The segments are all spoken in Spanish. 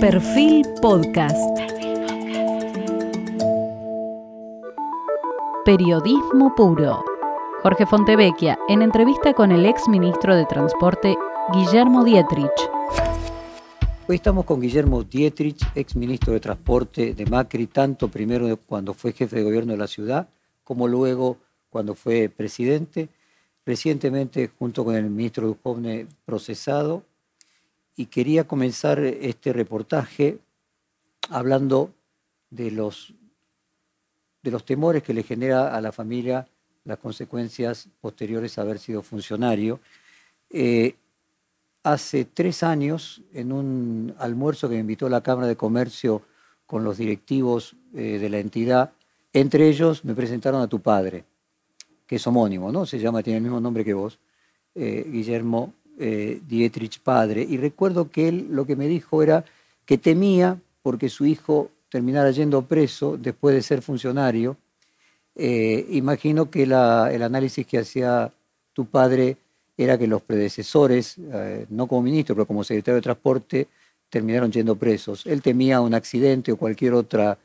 Perfil Podcast. Periodismo puro. Jorge Fontevecchia en entrevista con el ex ministro de Transporte Guillermo Dietrich. Hoy estamos con Guillermo Dietrich, ex ministro de Transporte de Macri, tanto primero cuando fue jefe de gobierno de la ciudad, como luego cuando fue presidente. Recientemente, junto con el ministro Dujovne, procesado. Y quería comenzar este reportaje hablando de los, de los temores que le genera a la familia las consecuencias posteriores a haber sido funcionario. Eh, hace tres años, en un almuerzo que me invitó la Cámara de Comercio con los directivos eh, de la entidad, entre ellos me presentaron a tu padre, que es homónimo, ¿no? Se llama, tiene el mismo nombre que vos, eh, Guillermo eh, Dietrich padre. Y recuerdo que él lo que me dijo era que temía porque su hijo terminara yendo preso después de ser funcionario. imagino que el análisis que hacía tu padre era que los predecesores, eh, no como ministro, pero como secretario de Transporte, terminaron yendo presos. Él temía un accidente o cualquier otra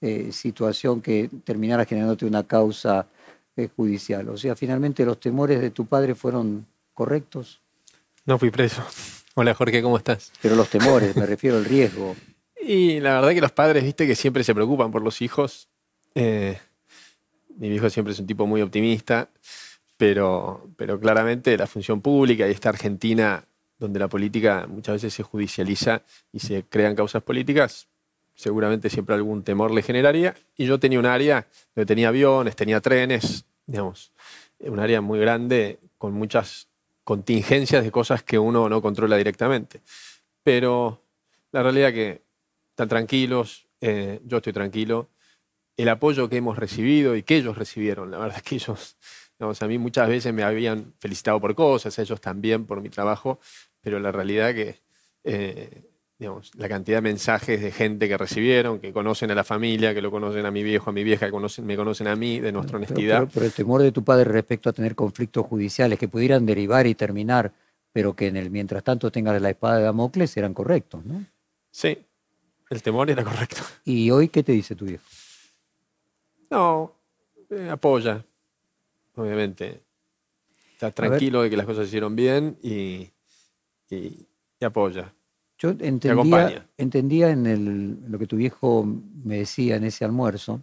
eh, situación que terminara generándote una causa eh, judicial. O sea, finalmente los temores de tu padre fueron correctos. No fui preso. Hola Jorge, ¿cómo estás? Pero los temores, me refiero al riesgo. Y la verdad que los padres, viste, que siempre se preocupan por los hijos. mi hijo siempre es un tipo muy optimista pero, pero claramente la función pública y esta Argentina donde la política muchas veces se judicializa y se crean causas políticas, seguramente siempre algún temor le generaría. Y yo tenía un área donde tenía aviones, tenía trenes, digamos, un área muy grande con muchas contingencias de cosas que uno no controla directamente. Pero la realidad es que están tranquilos, eh, yo estoy tranquilo. El apoyo que hemos recibido y que ellos recibieron, la verdad es que ellos a mí muchas veces me habían felicitado por cosas, ellos también por mi trabajo, pero la realidad que eh, la cantidad de mensajes de gente que recibieron, que conocen a la familia, que lo conocen a mi viejo, a mi vieja, que conocen, me conocen a mí, de nuestra honestidad. Pero, el temor de tu padre respecto a tener conflictos judiciales que pudieran derivar y terminar, pero que en el mientras tanto tengas la espada de Damocles, eran correctos, ¿no? Sí, el temor era correcto. ¿Y hoy qué te dice tu viejo? No, eh, apoya, obviamente. Está tranquilo de que las cosas se hicieron bien y, y, apoya. Yo entendía, entendía en lo que tu viejo me decía en ese almuerzo,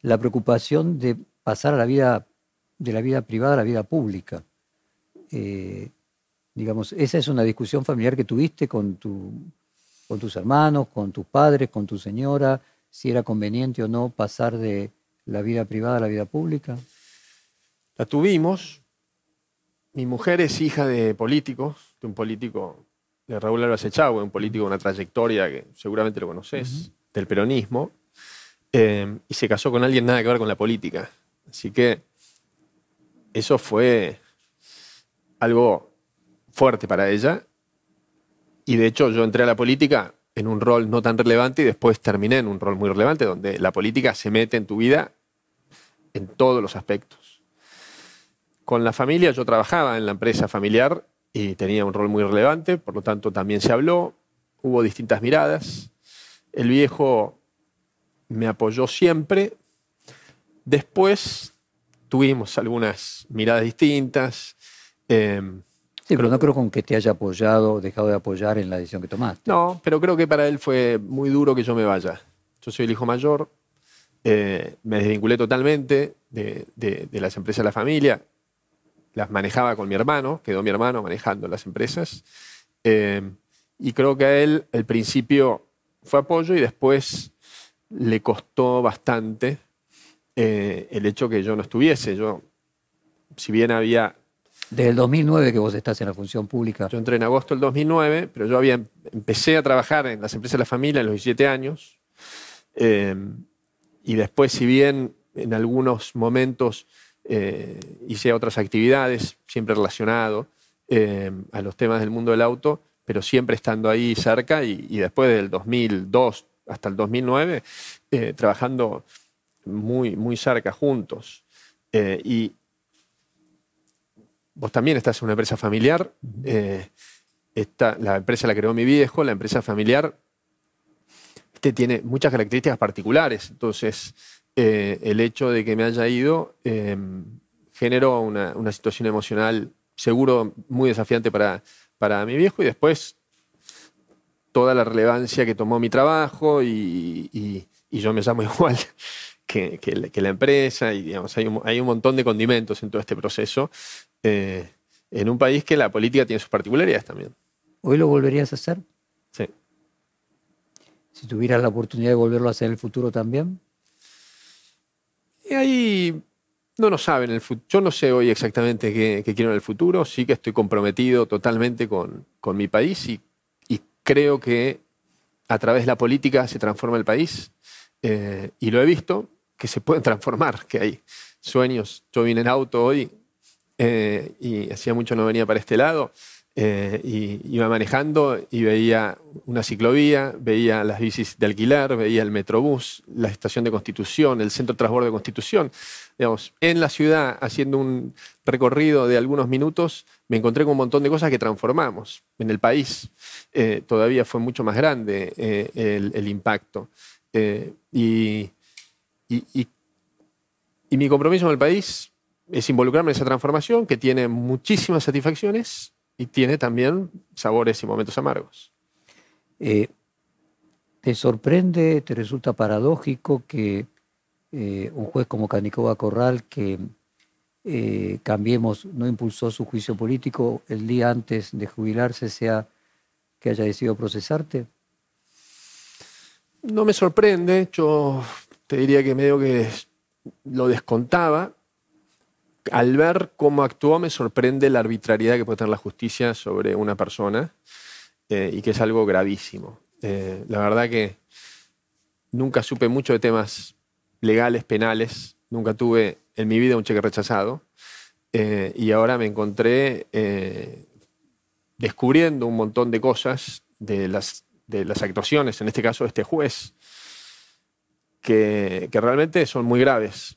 la preocupación de pasar a la vida, de la vida privada a la vida pública. Eh, digamos, esa es una discusión familiar que tuviste con, tu, con tus hermanos, con tus padres, con tu señora, si era conveniente o no pasar de, la vida privada, la vida pública? La tuvimos. Mi mujer es hija de político, de un político de Raúl Álvarez Echagüe, un político con una trayectoria que seguramente lo conoces, del peronismo, eh, y se casó con alguien nada que ver con la política. Así que eso fue algo fuerte para ella. Y de hecho yo entré a la política en un rol no tan relevante y después terminé en un rol muy relevante donde la política se mete en tu vida en todos los aspectos. Con la familia yo trabajaba en la empresa familiar y tenía un rol muy relevante, por lo tanto también se habló, hubo distintas miradas. El viejo me apoyó siempre. Después tuvimos algunas miradas distintas. Em, Sí, pero no creo con que te haya apoyado o dejado de apoyar en la decisión que tomaste. No, pero creo que para él fue muy duro que yo me vaya. Yo soy el hijo mayor, eh, me desvinculé totalmente de, las empresas de la familia, las manejaba con mi hermano, quedó mi hermano manejando las empresas, eh, y creo que a él al principio fue apoyo y después le costó bastante eh, el hecho que yo no estuviese. Yo, si bien había desde el 2009 que vos estás en la función pública. Yo entré en agosto del 2009, pero yo había, empecé a trabajar en las empresas de la familia a los 17 años. Eh, y después, si bien en algunos momentos eh, hice otras actividades, siempre relacionado eh, a los temas del mundo del auto, pero siempre estando ahí cerca y, y después del 2002 hasta el 2009, trabajando muy, muy cerca juntos. y, vos también estás en una empresa familiar. Eh, esta, la empresa la creó mi viejo, la empresa familiar, este tiene muchas características particulares. Entonces, eh, el hecho de que me haya ido eh, generó una, situación emocional seguro muy desafiante para, para mi viejo y después toda la relevancia que tomó mi trabajo y, yo me llamo igual que, la empresa y digamos, hay, un, montón de condimentos en todo este proceso eh, en un país que la política tiene sus particularidades también. ¿Hoy lo volverías a hacer? Sí. Si tuvieras la oportunidad de volverlo a hacer en el futuro también. Y ahí no lo saben. El yo no sé hoy exactamente qué, quiero en el futuro. Sí que estoy comprometido totalmente con, mi país y, creo que a través de la política se transforma el país. Eh, y lo he visto que se pueden transformar, que hay sueños. Yo vine en auto hoy eh, y hacía mucho no venía para este lado. Eh, y iba manejando y veía una ciclovía, veía las bicis de alquiler, veía el metrobús, la estación de Constitución, el centro de transbordo de Constitución. Digamos, en la ciudad, haciendo un recorrido de algunos minutos, me encontré con un montón de cosas que transformamos. En el país eh, todavía fue mucho más grande eh, el, impacto. y, y mi compromiso con el país es involucrarme en esa transformación que tiene muchísimas satisfacciones y tiene también sabores y momentos amargos. Eh, ¿Te sorprende, te resulta paradójico que eh, un juez como Canicoba Corral, que eh, Cambiemos no impulsó su juicio político el día antes de jubilarse, sea que haya decidido procesarte? No me sorprende, yo te diría que medio que lo descontaba, al ver cómo actuó me sorprende la arbitrariedad que puede tener la justicia sobre una persona eh, y que es algo gravísimo. Eh, la verdad que nunca supe mucho de temas legales, penales, nunca tuve en mi vida un cheque rechazado eh, y ahora me encontré descubriendo un montón de cosas de las, actuaciones, en este caso de este juez, que realmente son muy graves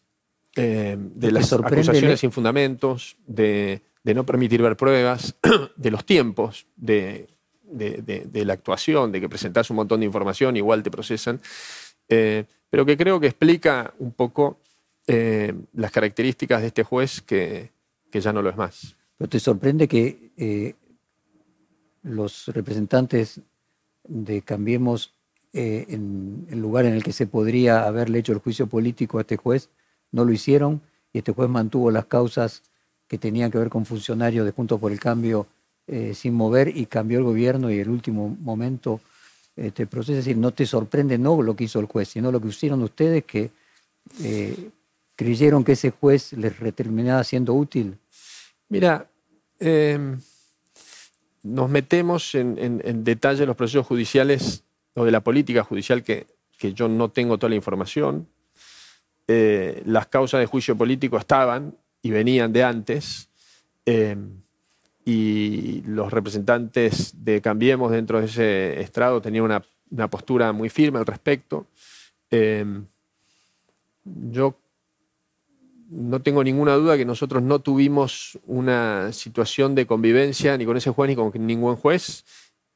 eh, de las acusaciones sin fundamentos, de, no permitir ver pruebas, de los tiempos de, la actuación, de que presentas un montón de información, igual te procesan, eh, pero que creo que explica un poco eh, las características de este juez que, ya no lo es más. ¿Pero te sorprende que los representantes de Cambiemos, en el lugar en el que se podría haberle hecho el juicio político a este juez, no lo hicieron y este juez mantuvo las causas que tenían que ver con funcionarios de Juntos por el Cambio eh, sin mover y cambió el gobierno y el último momento este proceso. Es decir, no te sorprende no lo que hizo el juez, sino lo que hicieron ustedes que eh, creyeron que ese juez les terminaba siendo útil. Mira, em, nos metemos en, detalle los procesos judiciales o de la política judicial que yo no tengo toda la información. Eh, las causas de juicio político estaban y venían de antes, eh, y los representantes de Cambiemos dentro de ese estrado tenían una, postura muy firme al respecto. Eh, yo no tengo ninguna duda que nosotros no tuvimos una situación de convivencia ni con ese juez ni con ningún juez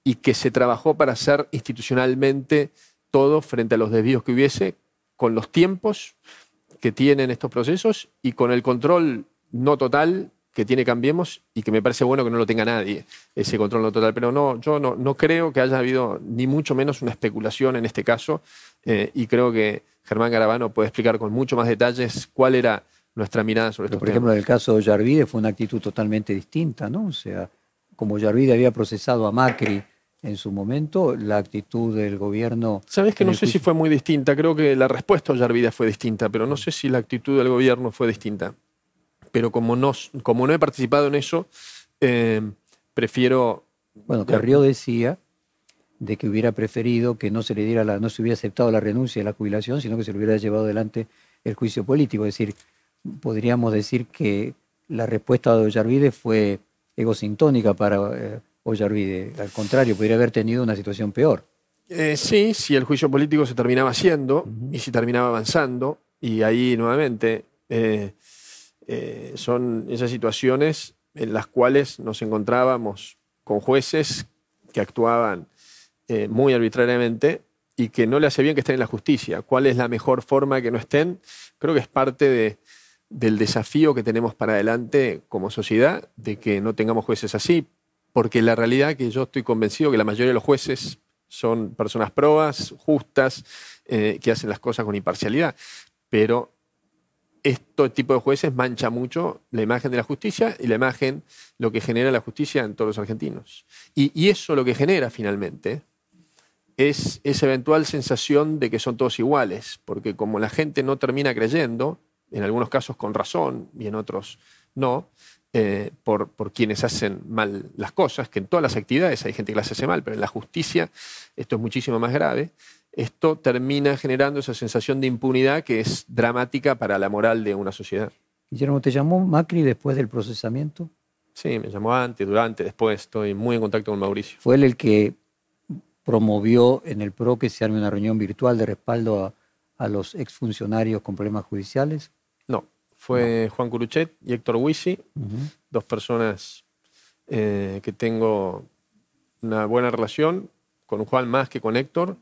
y que se trabajó para hacer institucionalmente todo frente a los desvíos que hubiese, con los tiempos que tienen estos procesos y con el control no total que tiene Cambiemos y que me parece bueno que no lo tenga nadie, ese control no total. Pero no, yo no, no creo que haya habido ni mucho menos una especulación en este caso eh, y creo que Germán Garabano puede explicar con mucho más detalles cuál era nuestra mirada sobre esto. Por ejemplo, en el caso de Yarvide fue una actitud totalmente distinta, ¿no? O sea, como Yarvide había procesado a Macri en su momento, la actitud del gobierno... Sabes que no sé si fue muy distinta, creo que la respuesta a Yarvida fue distinta, pero no sé si la actitud del gobierno fue distinta. Pero como no, como no he participado en eso, eh, prefiero... Bueno, Carrió decía de que hubiera preferido que no se le diera la, no se hubiera aceptado la renuncia a la jubilación, sino que se le hubiera llevado adelante el juicio político. Es decir, podríamos decir que la respuesta de Ollarvide fue egosintónica para eh, Ollarvide. Al contrario, podría haber tenido una situación peor. Eh, sí, si el juicio político se terminaba haciendo y si terminaba avanzando, y ahí nuevamente eh, eh, son esas situaciones en las cuales nos encontrábamos con jueces que actuaban muy arbitrariamente y que no le hace bien que estén en la justicia. ¿Cuál es la mejor forma que no estén? Creo que es parte del desafío que tenemos para adelante como sociedad, de que no tengamos jueces así, porque la realidad que yo estoy convencido que la mayoría de los jueces son personas probas, justas, eh, que hacen las cosas con imparcialidad, pero este tipo de jueces mancha mucho la imagen de la justicia y la imagen, lo que genera la justicia en todos los argentinos. Y, y eso lo que genera finalmente es esa eventual sensación de que son todos iguales, porque como la gente no termina creyendo, en algunos casos con razón y en otros no, eh, por, por, quienes hacen mal las cosas, que en todas las actividades hay gente que las hace mal, pero en la justicia esto es muchísimo más grave, esto termina generando esa sensación de impunidad que es dramática para la moral de una sociedad. Guillermo, ¿te llamó Macri después del procesamiento? Sí, me llamó antes, durante, después, estoy muy en contacto con Mauricio. ¿Fue él el que promovió en el PRO que se arme una reunión virtual de respaldo a, los exfuncionarios con problemas judiciales? No, fue Juan Curuchet y Héctor Huisi, dos personas eh, que tengo una buena relación, con Juan más que con Héctor,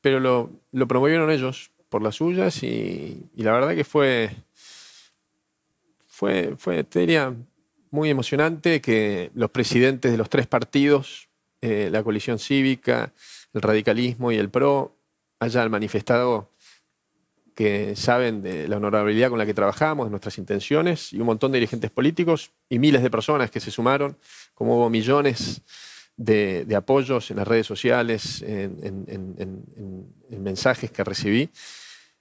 pero lo, lo promovieron ellos por las suyas y, la verdad que fue, fue, fue, te diría, muy emocionante que los presidentes de los tres partidos eh, la coalición cívica, el radicalismo y el PRO hayan manifestado que saben de la honorabilidad con la que trabajamos, de nuestras intenciones, y un montón de dirigentes políticos y miles de personas que se sumaron, como hubo millones de, apoyos en las redes sociales, en, mensajes que recibí.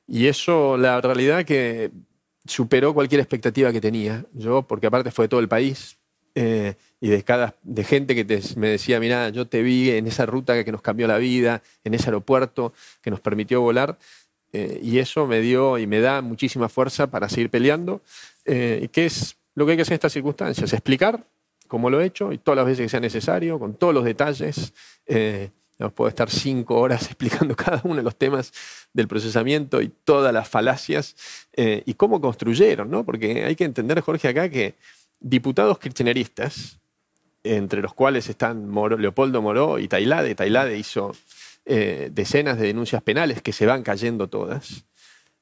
Y eso, la realidad que superó cualquier expectativa que tenía yo, porque aparte fue de todo el país, eh, y de, cada, de gente que me decía, mira, yo te vi en esa ruta que nos cambió la vida, en ese aeropuerto que nos permitió volar, eh, y eso me dio y me da muchísima fuerza para seguir peleando, eh, que es lo que hay que hacer en estas circunstancias, explicar cómo lo he hecho y todas las veces que sea necesario, con todos los detalles. Nos puedo estar cinco horas explicando cada uno de los temas del procesamiento y todas las falacias y cómo construyeron, ¿no? Porque hay que entender, Jorge, acá que diputados kirchneristas, entre los cuales están Leopoldo Moró y Tailade. Tailade hizo eh, decenas de denuncias penales que se van cayendo todas.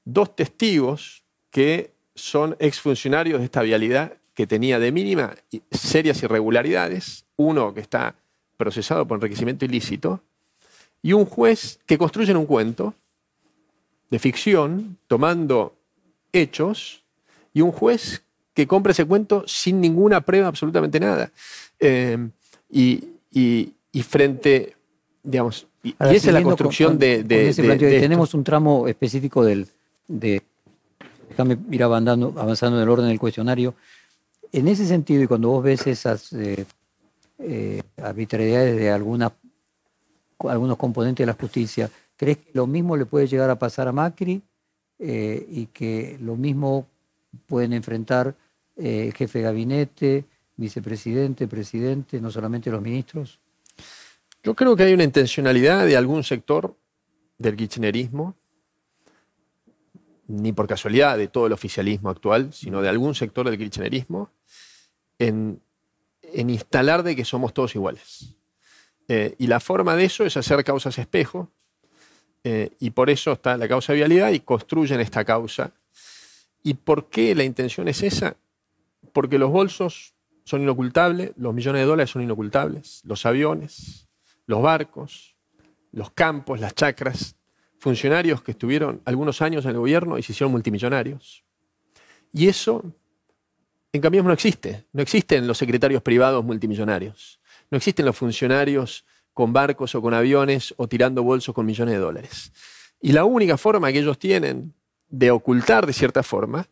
Dos testigos que son exfuncionarios de esta vialidad que tenía de mínima serias irregularidades. Uno que está procesado por enriquecimiento ilícito. Y un juez que construye un cuento de ficción tomando hechos. Y un juez que compre ese cuento sin ninguna prueba, absolutamente nada. Eh, y, frente, digamos, y, esa es la construcción de, Tenemos un tramo específico del, de, déjame ir avanzando, avanzando en el orden del cuestionario. En ese sentido, y cuando vos ves esas eh, eh, arbitrariedades de algunas, algunos componentes de la justicia, ¿crees que lo mismo le puede llegar a pasar a Macri y que lo mismo pueden enfrentar eh, jefe de gabinete, vicepresidente, presidente, no solamente los ministros? Yo creo que hay una intencionalidad de algún sector del kirchnerismo, ni por casualidad de todo el oficialismo actual, sino de algún sector del kirchnerismo, en, instalar de que somos todos iguales. Eh, y la forma de eso es hacer causas espejo, eh, y por eso está la causa de vialidad y construyen esta causa. ¿Y por qué la intención es esa? porque los bolsos son inocultables, los millones de dólares son inocultables, los aviones, los barcos, los campos, las chacras, funcionarios que estuvieron algunos años en el gobierno y se hicieron multimillonarios. Y eso en cambio no existe. No existen los secretarios privados multimillonarios. No existen los funcionarios con barcos o con aviones o tirando bolsos con millones de dólares. Y la única forma que ellos tienen de ocultar de cierta forma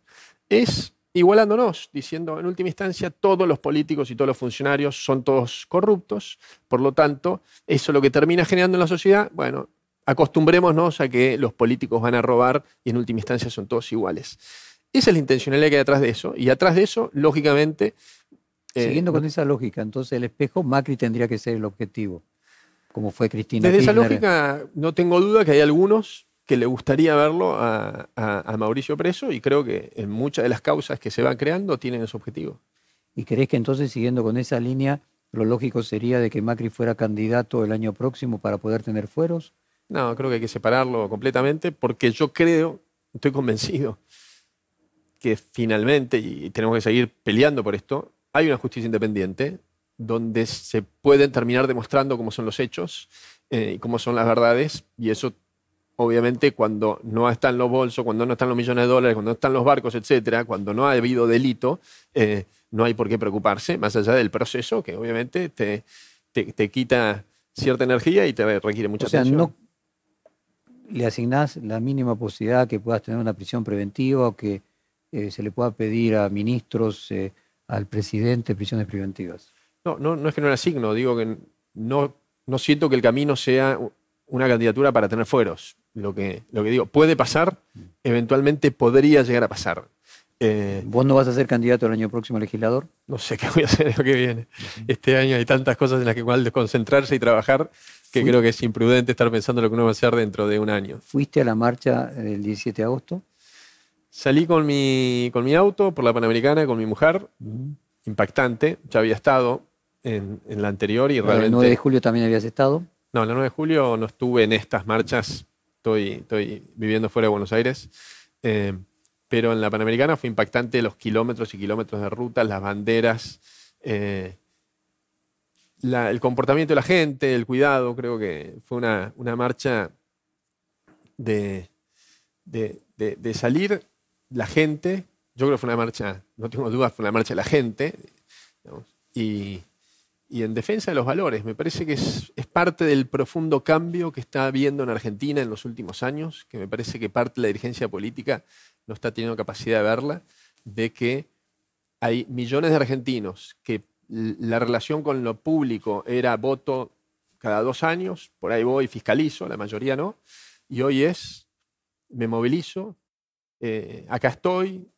es igualándonos, diciendo en última instancia todos los políticos y todos los funcionarios son todos corruptos, por lo tanto, eso es lo que termina generando en la sociedad, bueno, acostumbrémonos a que los políticos van a robar y en última instancia son todos iguales. Esa es la intencionalidad que hay detrás de eso, y atrás de eso, lógicamente... Eh, Siguiendo con esa lógica, entonces el espejo Macri tendría que ser el objetivo, como fue Cristina. Desde esa lógica, no tengo duda que hay algunos que le gustaría verlo a, Mauricio preso y creo que en muchas de las causas que se van creando tienen ese objetivo. ¿Y crees que entonces, siguiendo con esa línea, lo lógico sería de que Macri fuera candidato el año próximo para poder tener fueros. No, creo que hay que separarlo completamente porque yo creo, estoy convencido, que finalmente, y tenemos que seguir peleando por esto, hay una justicia independiente donde se pueden terminar demostrando cómo son los hechos eh, y cómo son las verdades, y eso obviamente cuando no están los bolsos, cuando no están los millones de dólares, cuando no están los barcos, etcétera, cuando no ha habido delito, eh, no hay por qué preocuparse, más allá del proceso que obviamente te, te, quita cierta energía y te requiere mucha o sea, atención. No le asignás la mínima posibilidad que puedas tener una prisión preventiva o que eh, se le pueda pedir a ministros, eh, al presidente, prisiones preventivas. No, no, no es que no le asigno, digo que no, no siento que el camino sea una candidatura para tener fueros. Lo que, lo que digo, puede pasar, eventualmente podría llegar a pasar. Eh, ¿Vos no vas a ser candidato el año próximo legislador? No sé qué voy a hacer el año que viene. Este año hay tantas cosas en las que igual concentrarse y trabajar que creo que es imprudente estar pensando lo que uno va a hacer dentro de un año. ¿Fuiste a la marcha del 17 de agosto? Salí con mi, con mi auto por la Panamericana, con mi mujer, impactante, ya había estado en, la anterior y realmente... ¿El 9 de julio también habías estado? No, el 9 de julio no estuve en estas marchas, estoy, estoy viviendo fuera de Buenos Aires, eh, pero en la Panamericana fue impactante los kilómetros y kilómetros de ruta, las banderas, eh, el comportamiento de la gente, el cuidado, creo que fue una, marcha de, de salir la gente, yo creo que fue una marcha, no tengo dudas, fue una marcha de la gente, y, en defensa de los valores. Me parece que es, parte del profundo cambio que está habiendo en Argentina en los últimos años, que me parece que parte de la dirigencia política no está teniendo capacidad de verla, de que hay millones de argentinos que la relación con lo público era voto cada dos años, por ahí voy, fiscalizo, la mayoría no, y hoy es, me movilizo, eh, acá estoy,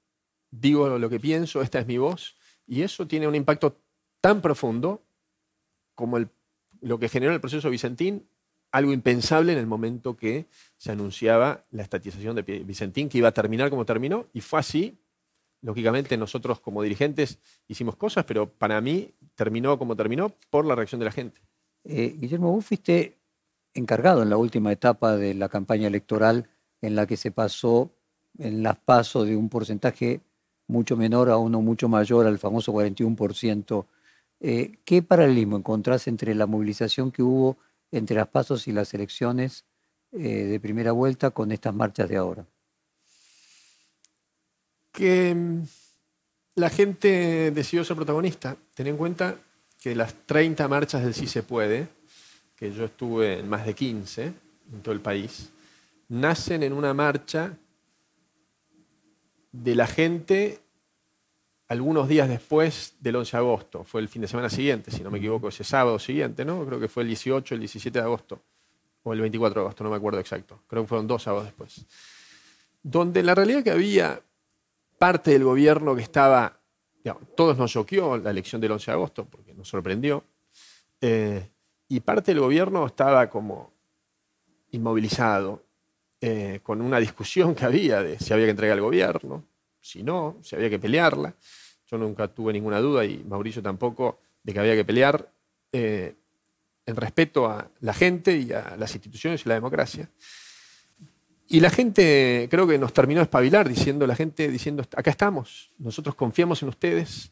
digo lo que pienso, esta es mi voz, y eso tiene un impacto tan profundo como lo que generó el proceso Vicentín, algo impensable en el momento que se anunciaba la estatización de Vicentín, que iba a terminar como terminó, y fue así. Lógicamente nosotros como dirigentes hicimos cosas, pero para mí terminó como terminó por la reacción de la gente. Eh, Guillermo, vos fuiste encargado en la última etapa de la campaña electoral en la que se pasó en las pasos de un porcentaje mucho menor a uno mucho mayor, al famoso 41%. Eh, ¿Qué paralelismo encontrás entre la movilización que hubo entre las pasos y las elecciones eh, de primera vuelta con estas marchas de ahora? Que mm, la gente decidió ser protagonista. Ten en cuenta que las 30 marchas del Sí se puede, que yo estuve en más de 15 en todo el país, nacen en una marcha de la gente algunos días después del 11 de agosto. Fue el fin de semana siguiente, si no me equivoco, ese sábado siguiente, ¿no? Creo que fue el 18, el 17 de agosto, o el 24 de agosto, no me acuerdo exacto. Creo que fueron dos sábados después. Donde la realidad que había parte del gobierno que estaba, todos nos choqueó la elección del 11 de agosto, porque nos sorprendió, eh, y parte del gobierno estaba como inmovilizado, eh, con una discusión que había de si había que entregar al gobierno, si no, si había que pelearla. Yo nunca tuve ninguna duda y Mauricio tampoco de que había que pelear eh, en respeto a la gente y a las instituciones y la democracia. Y la gente creo que nos terminó de espabilar diciendo, la gente diciendo, acá estamos, nosotros confiamos en ustedes,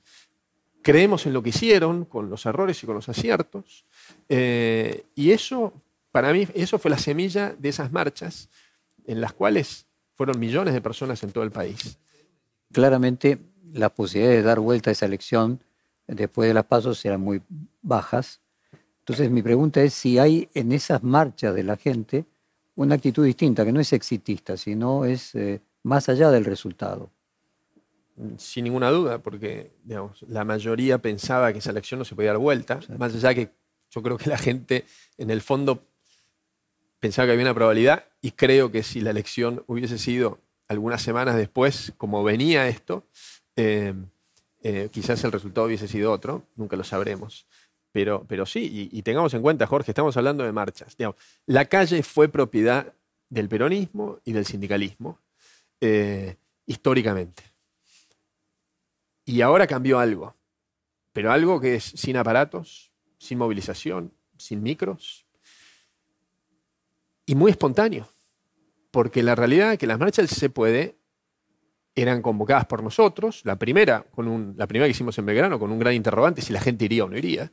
creemos en lo que hicieron, con los errores y con los aciertos. Eh, y eso, para mí, eso fue la semilla de esas marchas en las cuales fueron millones de personas en todo el país. Claramente las posibilidades de dar vuelta a esa elección después de las pasos eran muy bajas. Entonces mi pregunta es si hay en esas marchas de la gente una actitud distinta, que no es exitista, sino es eh, más allá del resultado. Sin ninguna duda, porque la mayoría pensaba que esa elección no se podía dar vuelta, más allá que yo creo que la gente en el fondo pensaba que había una probabilidad y creo que si la elección hubiese sido algunas semanas después, como venía esto, eh, eh, quizás el resultado hubiese sido otro, nunca lo sabremos. Pero, pero sí, y, tengamos en cuenta, Jorge, estamos hablando de marchas. la calle fue propiedad del peronismo y del sindicalismo, eh, históricamente. Y ahora cambió algo, pero algo que es sin aparatos, sin movilización, sin micros, y muy espontáneo, porque la realidad es que las marchas se puede eran convocadas por nosotros, la primera, con la primera que hicimos en Belgrano, con un gran interrogante si la gente iría o no iría.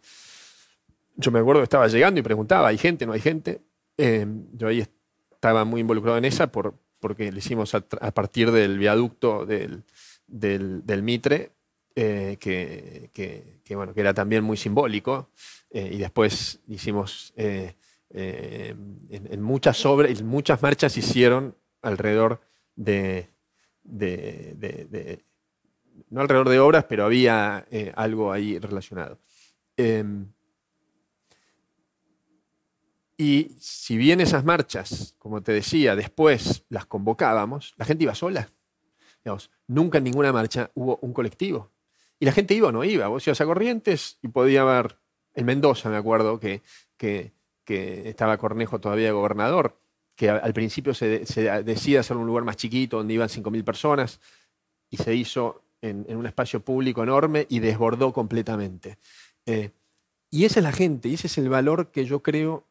Yo me acuerdo que estaba llegando y preguntaba, ¿hay gente, no hay gente? Eh, yo ahí estaba muy involucrado en esa por, porque le hicimos a, partir del viaducto del, del, Mitre, eh, que, bueno, que era también muy simbólico. Eh, y después hicimos en, muchas obras, muchas marchas hicieron alrededor de, no alrededor de obras, pero había algo ahí relacionado. Em, y si bien esas marchas, como te decía, después las convocábamos, la gente iba sola. nunca en ninguna marcha hubo un colectivo. Y la gente iba o no iba. Vos ibas a Corrientes y podía haber, en Mendoza me acuerdo que, que, estaba Cornejo todavía gobernador, que al principio se, decía hacer un lugar más chiquito donde iban 5.000 personas y se hizo en, un espacio público enorme y desbordó completamente. Eh, y esa es la gente y ese es el valor que yo creo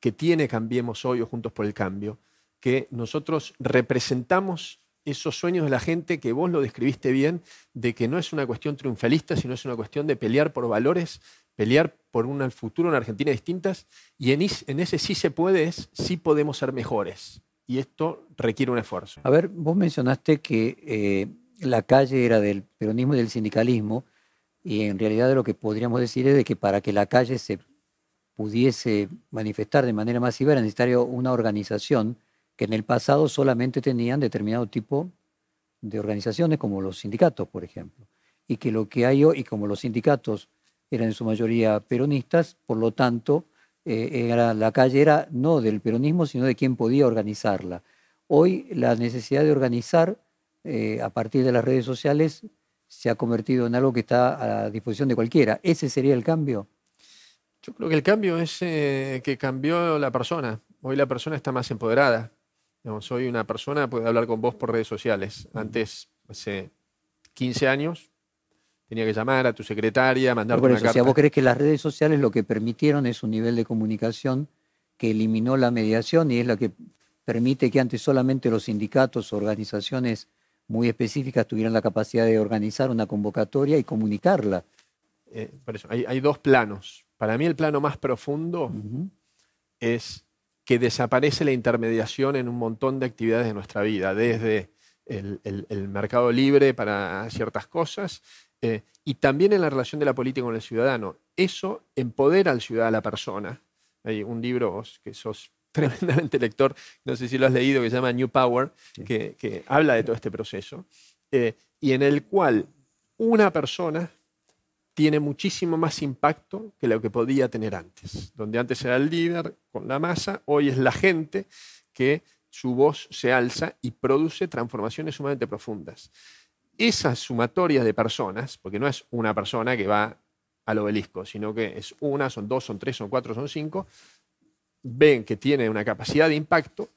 que tiene Cambiemos Hoy o Juntos por el Cambio, que nosotros representamos esos sueños de la gente que vos lo describiste bien, de que no es una cuestión triunfalista, sino es una cuestión de pelear por valores, pelear por un futuro en Argentina distintas, y en, ese sí se puede, es sí podemos ser mejores. Y esto requiere un esfuerzo. A ver, vos mencionaste que eh, la calle era del peronismo y del sindicalismo, y en realidad lo que podríamos decir es de que para que la calle se pudiese manifestar de manera masiva era necesario una organización que en el pasado solamente tenían determinado tipo de organizaciones, como los sindicatos, por ejemplo. Y que lo que hay hoy, y como los sindicatos eran en su mayoría peronistas, por lo tanto, eh, era, la calle era no del peronismo, sino de quien podía organizarla. Hoy la necesidad de organizar eh, a partir de las redes sociales se ha convertido en algo que está a disposición de cualquiera. ¿Ese sería el cambio? Yo creo que el cambio es eh, que cambió la persona. Hoy la persona está más empoderada. hoy una persona puede hablar con vos por redes sociales. Antes, hace 15 años, tenía que llamar a tu secretaria, mandar una carta. ¿Vos crees que las redes sociales lo que permitieron es un nivel de comunicación que eliminó la mediación y es la que permite que antes solamente los sindicatos o organizaciones muy específicas tuvieran la capacidad de organizar una convocatoria y comunicarla? Eh, por eso, hay, dos planos. Para mí el plano más profundo es que desaparece la intermediación en un montón de actividades de nuestra vida, desde el, mercado libre para ciertas cosas eh, y también en la relación de la política con el ciudadano. Eso empodera al ciudadano, a la persona. Hay un libro que sos tremendamente lector, no sé si lo has leído, que se llama New Power, que, habla de todo este proceso, eh, y en el cual una persona tiene muchísimo más impacto que lo que podía tener antes. Donde antes era el líder con la masa, hoy es la gente que su voz se alza y produce transformaciones sumamente profundas. Esas sumatorias de personas, porque no es una persona que va al obelisco, sino que es una, son dos, son tres, son cuatro, son cinco, ven que tiene una capacidad de impacto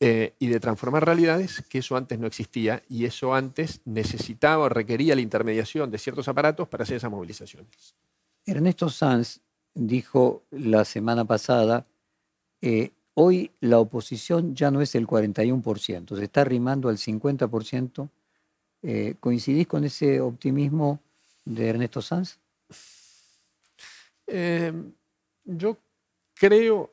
eh, y de transformar realidades, que eso antes no existía y eso antes necesitaba o requería la intermediación de ciertos aparatos para hacer esas movilizaciones. Ernesto Sanz dijo la semana pasada, eh, hoy la oposición ya no es el 41%, se está arrimando al 50%. Eh, ¿Coincidís con ese optimismo de Ernesto Sanz? yo creo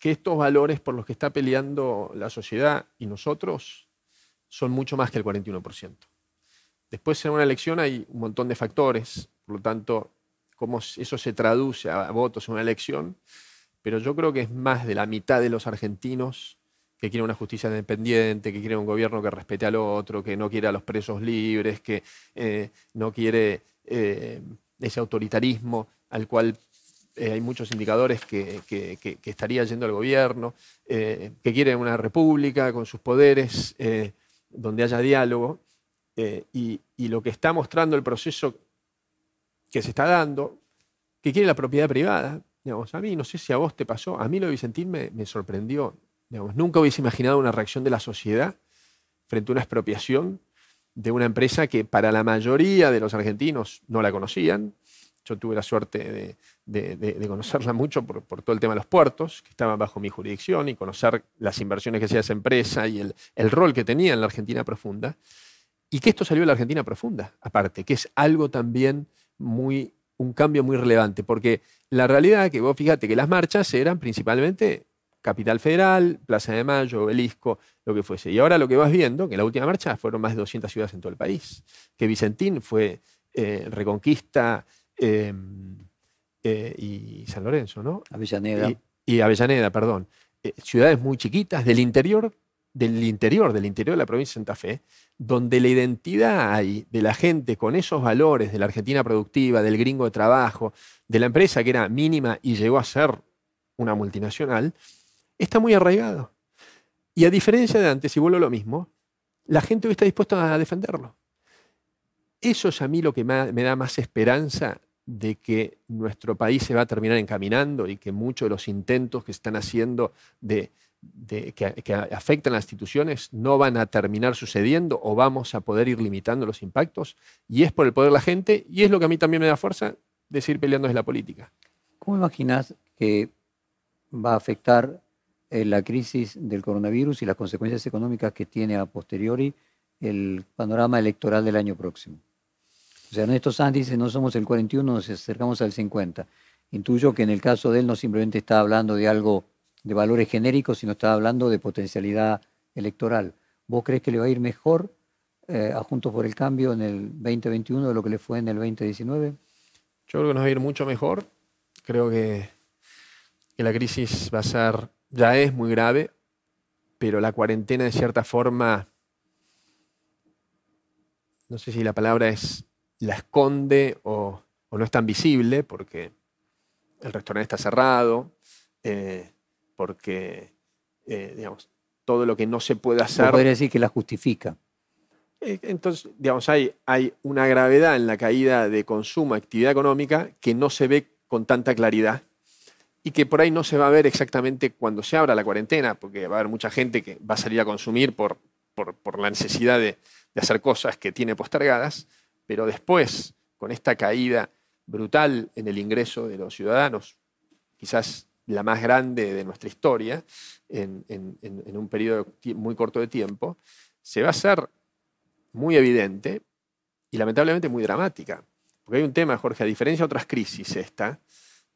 que estos valores por los que está peleando la sociedad y nosotros son mucho más que el 41%. Después en una elección hay un montón de factores, por lo tanto, cómo eso se traduce a votos en una elección, pero yo creo que es más de la mitad de los argentinos que quieren una justicia independiente, que quieren un gobierno que respete al otro, que no quiere a los presos libres, que eh, no quiere eh, ese autoritarismo al cual eh, hay muchos indicadores que, estaría yendo al gobierno, que quiere una república con sus poderes, donde haya diálogo, y, lo que está mostrando el proceso que se está dando, que quiere la propiedad privada. Digamos, a mí, no sé si a vos te pasó, a mí lo de Vicentín me sorprendió. Nunca hubiese imaginado una reacción de la sociedad frente a una expropiación de una empresa que para la mayoría de los argentinos no la conocían, yo tuve la suerte de, conocerla mucho por, todo el tema de los puertos, que estaban bajo mi jurisdicción, y conocer las inversiones que hacía esa empresa y el, el rol que tenía en la Argentina profunda. Y que esto salió de la Argentina profunda, aparte, que es algo también muy, un cambio muy relevante, porque la realidad que vos fíjate que las marchas eran principalmente Capital Federal, Plaza de Mayo, Obelisco, lo que fuese. Y ahora lo que vas viendo, que en la última marcha fueron más de 200 ciudades en todo el país, que Vicentín fue eh, Reconquista em, eh, y San Lorenzo, ¿no? Avellaneda. Y, Avellaneda, perdón. Eh, ciudades muy chiquitas del interior, del interior, del interior de la provincia de Santa Fe, donde la identidad hay de la gente con esos valores de la Argentina productiva, del gringo de trabajo, de la empresa que era mínima y llegó a ser una multinacional, está muy arraigado. Y a diferencia de antes, y vuelvo a lo mismo, la gente hoy está dispuesta a defenderlo. Eso es a mí lo que me da más esperanza de que nuestro país se va a terminar encaminando y que muchos de los intentos que están haciendo de, que, afectan a las instituciones no van a terminar sucediendo o vamos a poder ir limitando los impactos. Y es por el poder de la gente y es lo que a mí también me da fuerza de seguir peleando desde la política. ¿Cómo imaginas que va a afectar la crisis del coronavirus y las consecuencias económicas que tiene a posteriori el panorama electoral del año próximo. O sea, en estos índices no somos el 41, nos acercamos al 50. Intuyo que en el caso de él no simplemente está hablando de algo de valores genéricos, sino está hablando de potencialidad electoral. ¿Vos crees que le va a ir mejor eh, a Juntos por el Cambio en el 2021 de lo que le fue en el 2019? Yo creo que nos va a ir mucho mejor. Creo que, que la crisis va a ser ya es muy grave, pero la cuarentena de cierta forma, no sé si la palabra es la esconde o, no es tan visible, porque el restaurante está cerrado, eh, porque, eh, digamos, todo lo que no se puede hacer... podría decir que la justifica. Eh, entonces, digamos, hay, hay una gravedad en la caída de consumo, actividad económica, que no se ve con tanta claridad y que por ahí no se va a ver exactamente cuando se abra la cuarentena, porque va a haber mucha gente que va a salir a consumir por, la necesidad de, hacer cosas que tiene postergadas, pero después, con esta caída brutal en el ingreso de los ciudadanos, quizás la más grande de nuestra historia, en, en un periodo muy corto de tiempo, se va a hacer muy evidente y lamentablemente muy dramática. Porque hay un tema, Jorge, a diferencia de otras crisis, esta,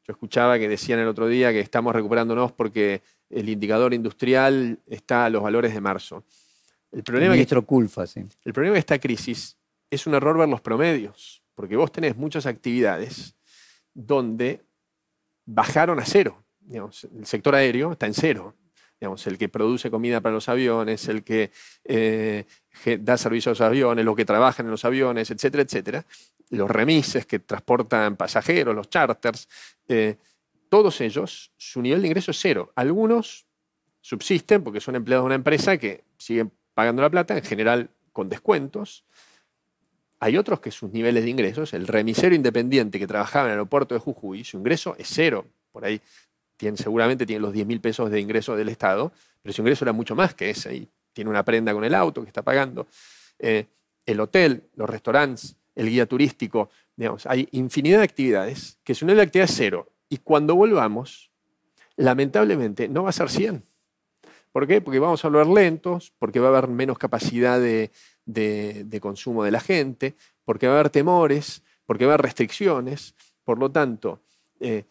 yo escuchaba que decían el otro día que estamos recuperándonos porque el indicador industrial está a los valores de marzo. El problema, el que, Culfa, sí. el problema de esta crisis es un error ver los promedios, porque vos tenés muchas actividades donde bajaron a cero. el sector aéreo está en cero. Digamos, el que produce comida para los aviones, el que eh, da servicio a los aviones, los que trabajan en los aviones, etcétera, etcétera los remises que transportan pasajeros, los charters, eh, todos ellos, su nivel de ingreso es cero. Algunos subsisten porque son empleados de una empresa que siguen pagando la plata, en general con descuentos. Hay otros que sus niveles de ingresos, el remisero independiente que trabajaba en el aeropuerto de Jujuy, su ingreso es cero. Por ahí tiene, seguramente tiene los 10 mil pesos de ingreso del Estado, pero su ingreso era mucho más que ese. Y tiene una prenda con el auto que está pagando. Eh, el hotel, los restaurantes, el guía turístico, digamos, hay infinidad de actividades que su nivel de actividad cero. Y cuando volvamos, lamentablemente, no va a ser 100. ¿Por qué? Porque vamos a volver lentos, porque va a haber menos capacidad de, consumo de la gente, porque va a haber temores, porque va a haber restricciones. Por lo tanto, eh,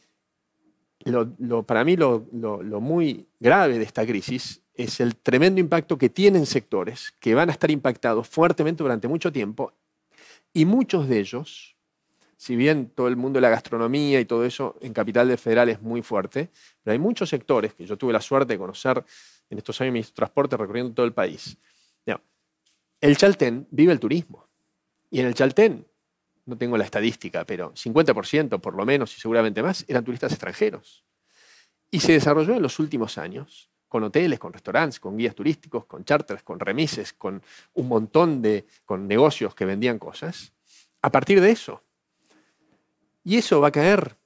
para mí lo, lo, muy grave de esta crisis es el tremendo impacto que tienen sectores que van a estar impactados fuertemente durante mucho tiempo y muchos de ellos, si bien todo el mundo de la gastronomía y todo eso en Capital Federal es muy fuerte, pero hay muchos sectores que yo tuve la suerte de conocer en estos años de mi transporte recorriendo todo el país. El Chaltén vive el turismo. Y en el Chaltén, no tengo la estadística, pero 50% por lo menos y seguramente más eran turistas extranjeros. Y se desarrolló en los últimos años con hoteles, con restaurantes, con guías turísticos, con charters, con remises, con un montón de con negocios que vendían cosas, a partir de eso. Y eso va a caer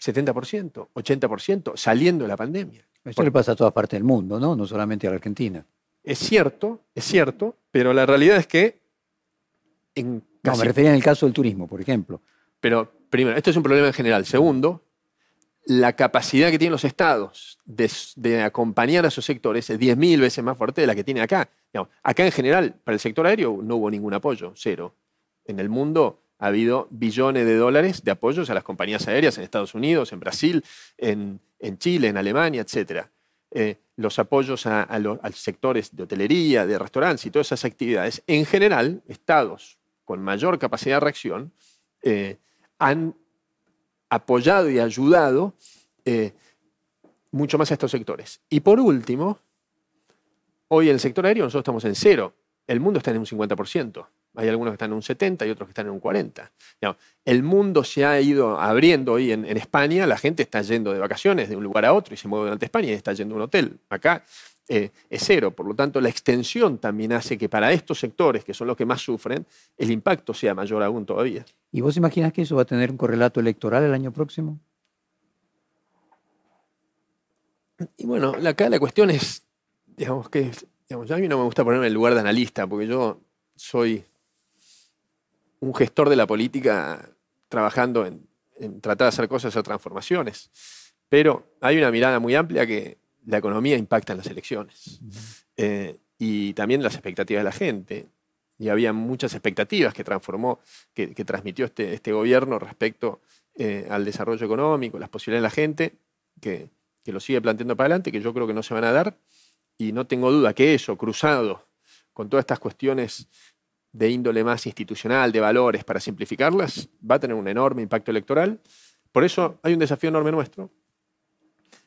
70%, 80% saliendo de la pandemia. Eso le pasa a toda parte del mundo, ¿no? No solamente a la Argentina. Es cierto, es cierto, pero la realidad es que en No, me refería en el caso del turismo, por ejemplo. Pero primero, esto es un problema en general. Segundo, la capacidad que tienen los estados de, acompañar a esos sectores es 10.000 veces más fuerte de la que tiene acá. acá en general, para el sector aéreo no hubo ningún apoyo, cero. En el mundo ha habido billones de dólares de apoyos a las compañías aéreas en Estados Unidos, en Brasil, en, Chile, en Alemania, etc. Eh, los apoyos a, los sectores de hotelería, de restaurantes y todas esas actividades, en general, estados con mayor capacidad de reacción eh, han apoyado y ayudado eh, mucho más a estos sectores. Y por último, hoy en el sector aéreo nosotros estamos en cero. El mundo está en un 50%. Hay algunos que están en un 70 y otros que están en un 40. el mundo se ha ido abriendo hoy en, España, la gente está yendo de vacaciones de un lugar a otro y se mueve durante España y está yendo a un hotel. Acá eh, es cero. Por lo tanto, la extensión también hace que para estos sectores, que son los que más sufren, el impacto sea mayor aún todavía. ¿Y vos imaginas que eso va a tener un correlato electoral el año próximo? Y bueno, acá la cuestión es, digamos que, digamos, a mí no me gusta ponerme en el lugar de analista, porque yo soy un gestor de la política trabajando en, tratar de hacer cosas, hacer transformaciones. Pero hay una mirada muy amplia que la economía impacta en las elecciones eh, y también las expectativas de la gente. Y había muchas expectativas que transformó, que, transmitió este, este, gobierno respecto eh, al desarrollo económico, las posibilidades de la gente, que, que lo sigue planteando para adelante, que yo creo que no se van a dar. Y no tengo duda que eso, cruzado con todas estas cuestiones de índole más institucional, de valores, para simplificarlas, va a tener un enorme impacto electoral. Por eso hay un desafío enorme nuestro,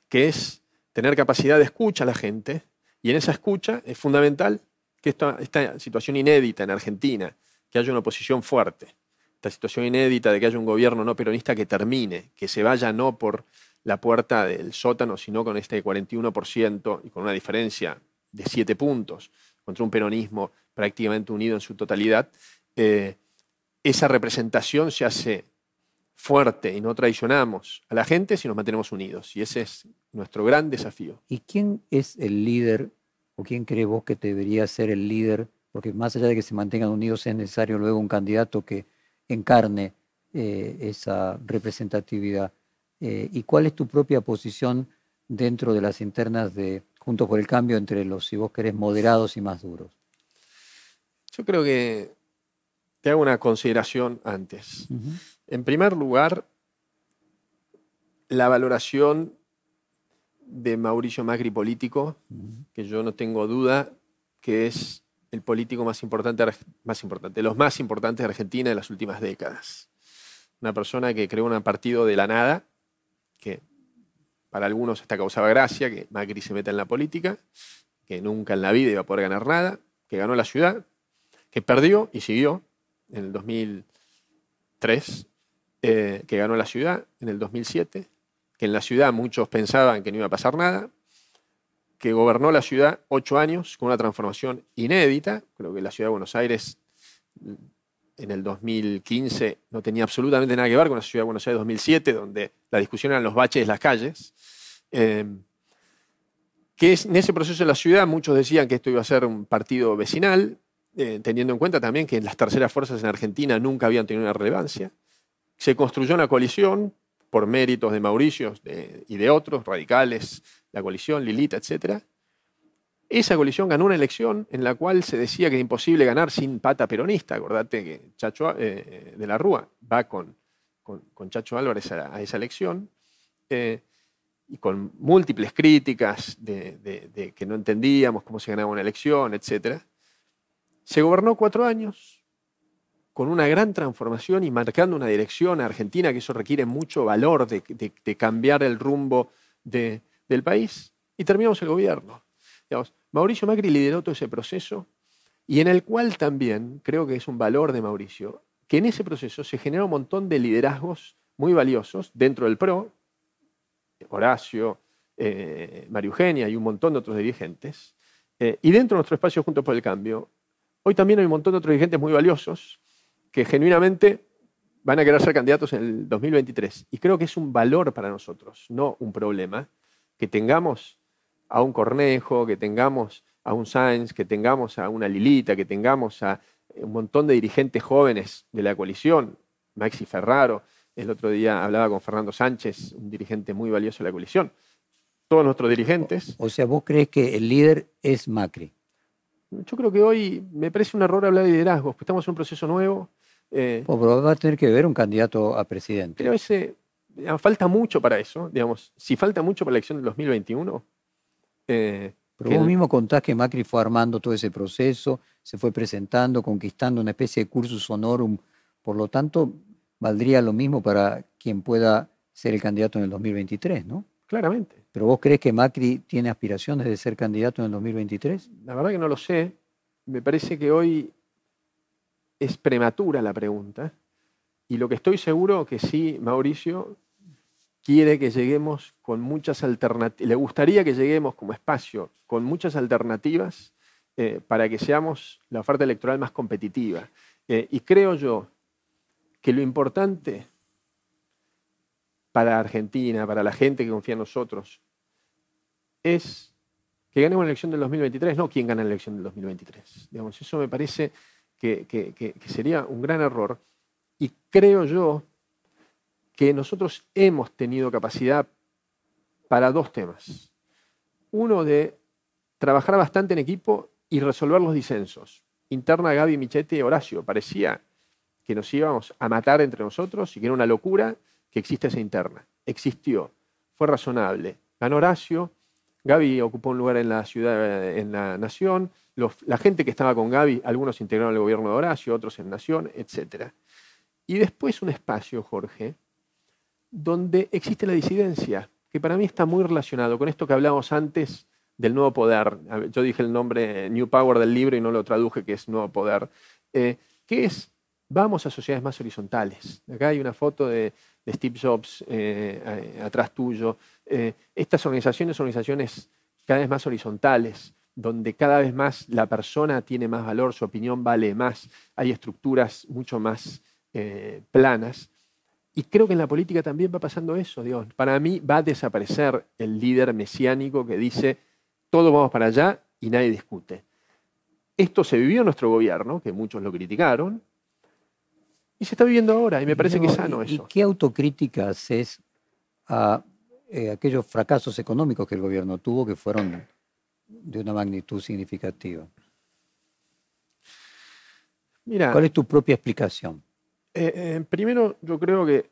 que es tener capacidad de escucha a la gente, y en esa escucha es fundamental que esta, situación inédita en Argentina, que haya una oposición fuerte, esta situación inédita de que haya un gobierno no peronista que termine, que se vaya no por la puerta del sótano, sino con este 41% y con una diferencia de 7 puntos contra un peronismo prácticamente unido en su totalidad, eh, esa representación se hace fuerte y no traicionamos a la gente si nos mantenemos unidos. Y ese es nuestro gran desafío. ¿Y quién es el líder o quién cree vos que debería ser el líder? Porque más allá de que se mantengan unidos es necesario luego un candidato que encarne eh, esa representatividad. Eh, ¿Y cuál es tu propia posición dentro de las internas de Juntos por el Cambio entre los, si vos querés, moderados y más duros? Yo creo que te hago una consideración antes. En primer lugar, la valoración de Mauricio Macri político, que yo no tengo duda que es el político más importante, más importante, los más importantes de Argentina en las últimas décadas. Una persona que creó un partido de la nada, que para algunos hasta causaba gracia que Macri se meta en la política, que nunca en la vida iba a poder ganar nada, que ganó la ciudad, que perdió y siguió en el 2003, eh, que ganó la ciudad en el 2007, que en la ciudad muchos pensaban que no iba a pasar nada, que gobernó la ciudad ocho años con una transformación inédita. Creo que la ciudad de Buenos Aires en el 2015 no tenía absolutamente nada que ver con la ciudad de Buenos Aires 2007, donde la discusión eran los baches de las calles. Eh, que en ese proceso de la ciudad muchos decían que esto iba a ser un partido vecinal, eh, teniendo en cuenta también que las terceras fuerzas en Argentina nunca habían tenido una relevancia. Se construyó una coalición por méritos de Mauricio y de otros, radicales, la coalición, Lilita, etc. Esa coalición ganó una elección en la cual se decía que era imposible ganar sin pata peronista. Acordate que Chacho eh, eh, de la Rúa va con, Chacho Álvarez a, esa elección. y con múltiples críticas de, de, que no entendíamos cómo se ganaba una elección, etcétera. Se gobernó cuatro años con una gran transformación y marcando una dirección a Argentina, que eso requiere mucho valor de, cambiar el rumbo del país, y terminamos el gobierno. Mauricio Macri lideró todo ese proceso y en el cual también, creo que es un valor de Mauricio, que en ese proceso se generó un montón de liderazgos muy valiosos dentro del PRO, Horacio, eh, María Eugenia y un montón de otros dirigentes, eh, y dentro de nuestro espacio Juntos por el Cambio, Hoy también hay un montón de otros dirigentes muy valiosos que genuinamente van a querer ser candidatos en el 2023. Y creo que es un valor para nosotros, no un problema, que tengamos a un Cornejo, que tengamos a un Sainz, que tengamos a una Lilita, que tengamos a un montón de dirigentes jóvenes de la coalición, Maxi Ferraro, El otro día hablaba con Fernando Sánchez, un dirigente muy valioso de la coalición. Todos nuestros dirigentes. O sea, ¿vos crees que el líder es Macri? Yo creo que hoy me parece un error hablar de liderazgo, porque estamos en un proceso nuevo. Eh, pero va a tener que ver un candidato a presidente. Pero ese, falta mucho para eso. Digamos, si falta mucho para la elección del 2021. Eh, pero vos mismo contás que Macri fue armando todo ese proceso, se fue presentando, conquistando una especie de cursus honorum. Por lo tanto, valdría lo mismo para quien pueda ser el candidato en el 2023, ¿no? Claramente. ¿Pero vos crees que Macri tiene aspiraciones de ser candidato en el 2023? La verdad que no lo sé. Me parece que hoy es prematura la pregunta. Y lo que estoy seguro que sí, Mauricio, quiere que lleguemos con muchas alternativas, le gustaría que lleguemos como espacio con muchas alternativas eh, para que seamos la oferta electoral más competitiva. Eh, y creo yo que lo importante para Argentina, para la gente que confía en nosotros, es que ganemos la elección del 2023, no quién gana la elección del 2023. Digamos, eso me parece que, sería un gran error. Y creo yo que nosotros hemos tenido capacidad para dos temas. Uno de trabajar bastante en equipo y resolver los disensos. Interna Gaby, Michete y Horacio. Parecía que nos íbamos a matar entre nosotros y que era una locura que existe esa interna. Existió, fue razonable. Ganó Horacio, Gaby ocupó un lugar en la ciudad, en la nación, la gente que estaba con Gaby, algunos integraron el gobierno de Horacio, otros en Nación, etc. Y después un espacio, Jorge, donde existe la disidencia, que para mí está muy relacionado con esto que hablábamos antes del nuevo poder. Yo dije el nombre New Power del libro y no lo traduje, que es nuevo poder. Eh, que es, vamos a sociedades más horizontales. Acá hay una foto de, Steve Jobs eh, atrás tuyo. Eh, estas organizaciones son organizaciones cada vez más horizontales, donde cada vez más la persona tiene más valor, su opinión vale más, hay estructuras mucho más eh, planas. Y creo que en la política también va pasando eso, Dios. Para mí va a desaparecer el líder mesiánico que dice, todos vamos para allá y nadie discute. Esto se vivió en nuestro gobierno, que muchos lo criticaron, y se está viviendo ahora, y me parece que es sano eso. ¿Y qué autocrítica haces a eh, aquellos fracasos económicos que el gobierno tuvo que fueron de una magnitud significativa. Mira, ¿Cuál es tu propia explicación? Eh, eh, primero, yo creo que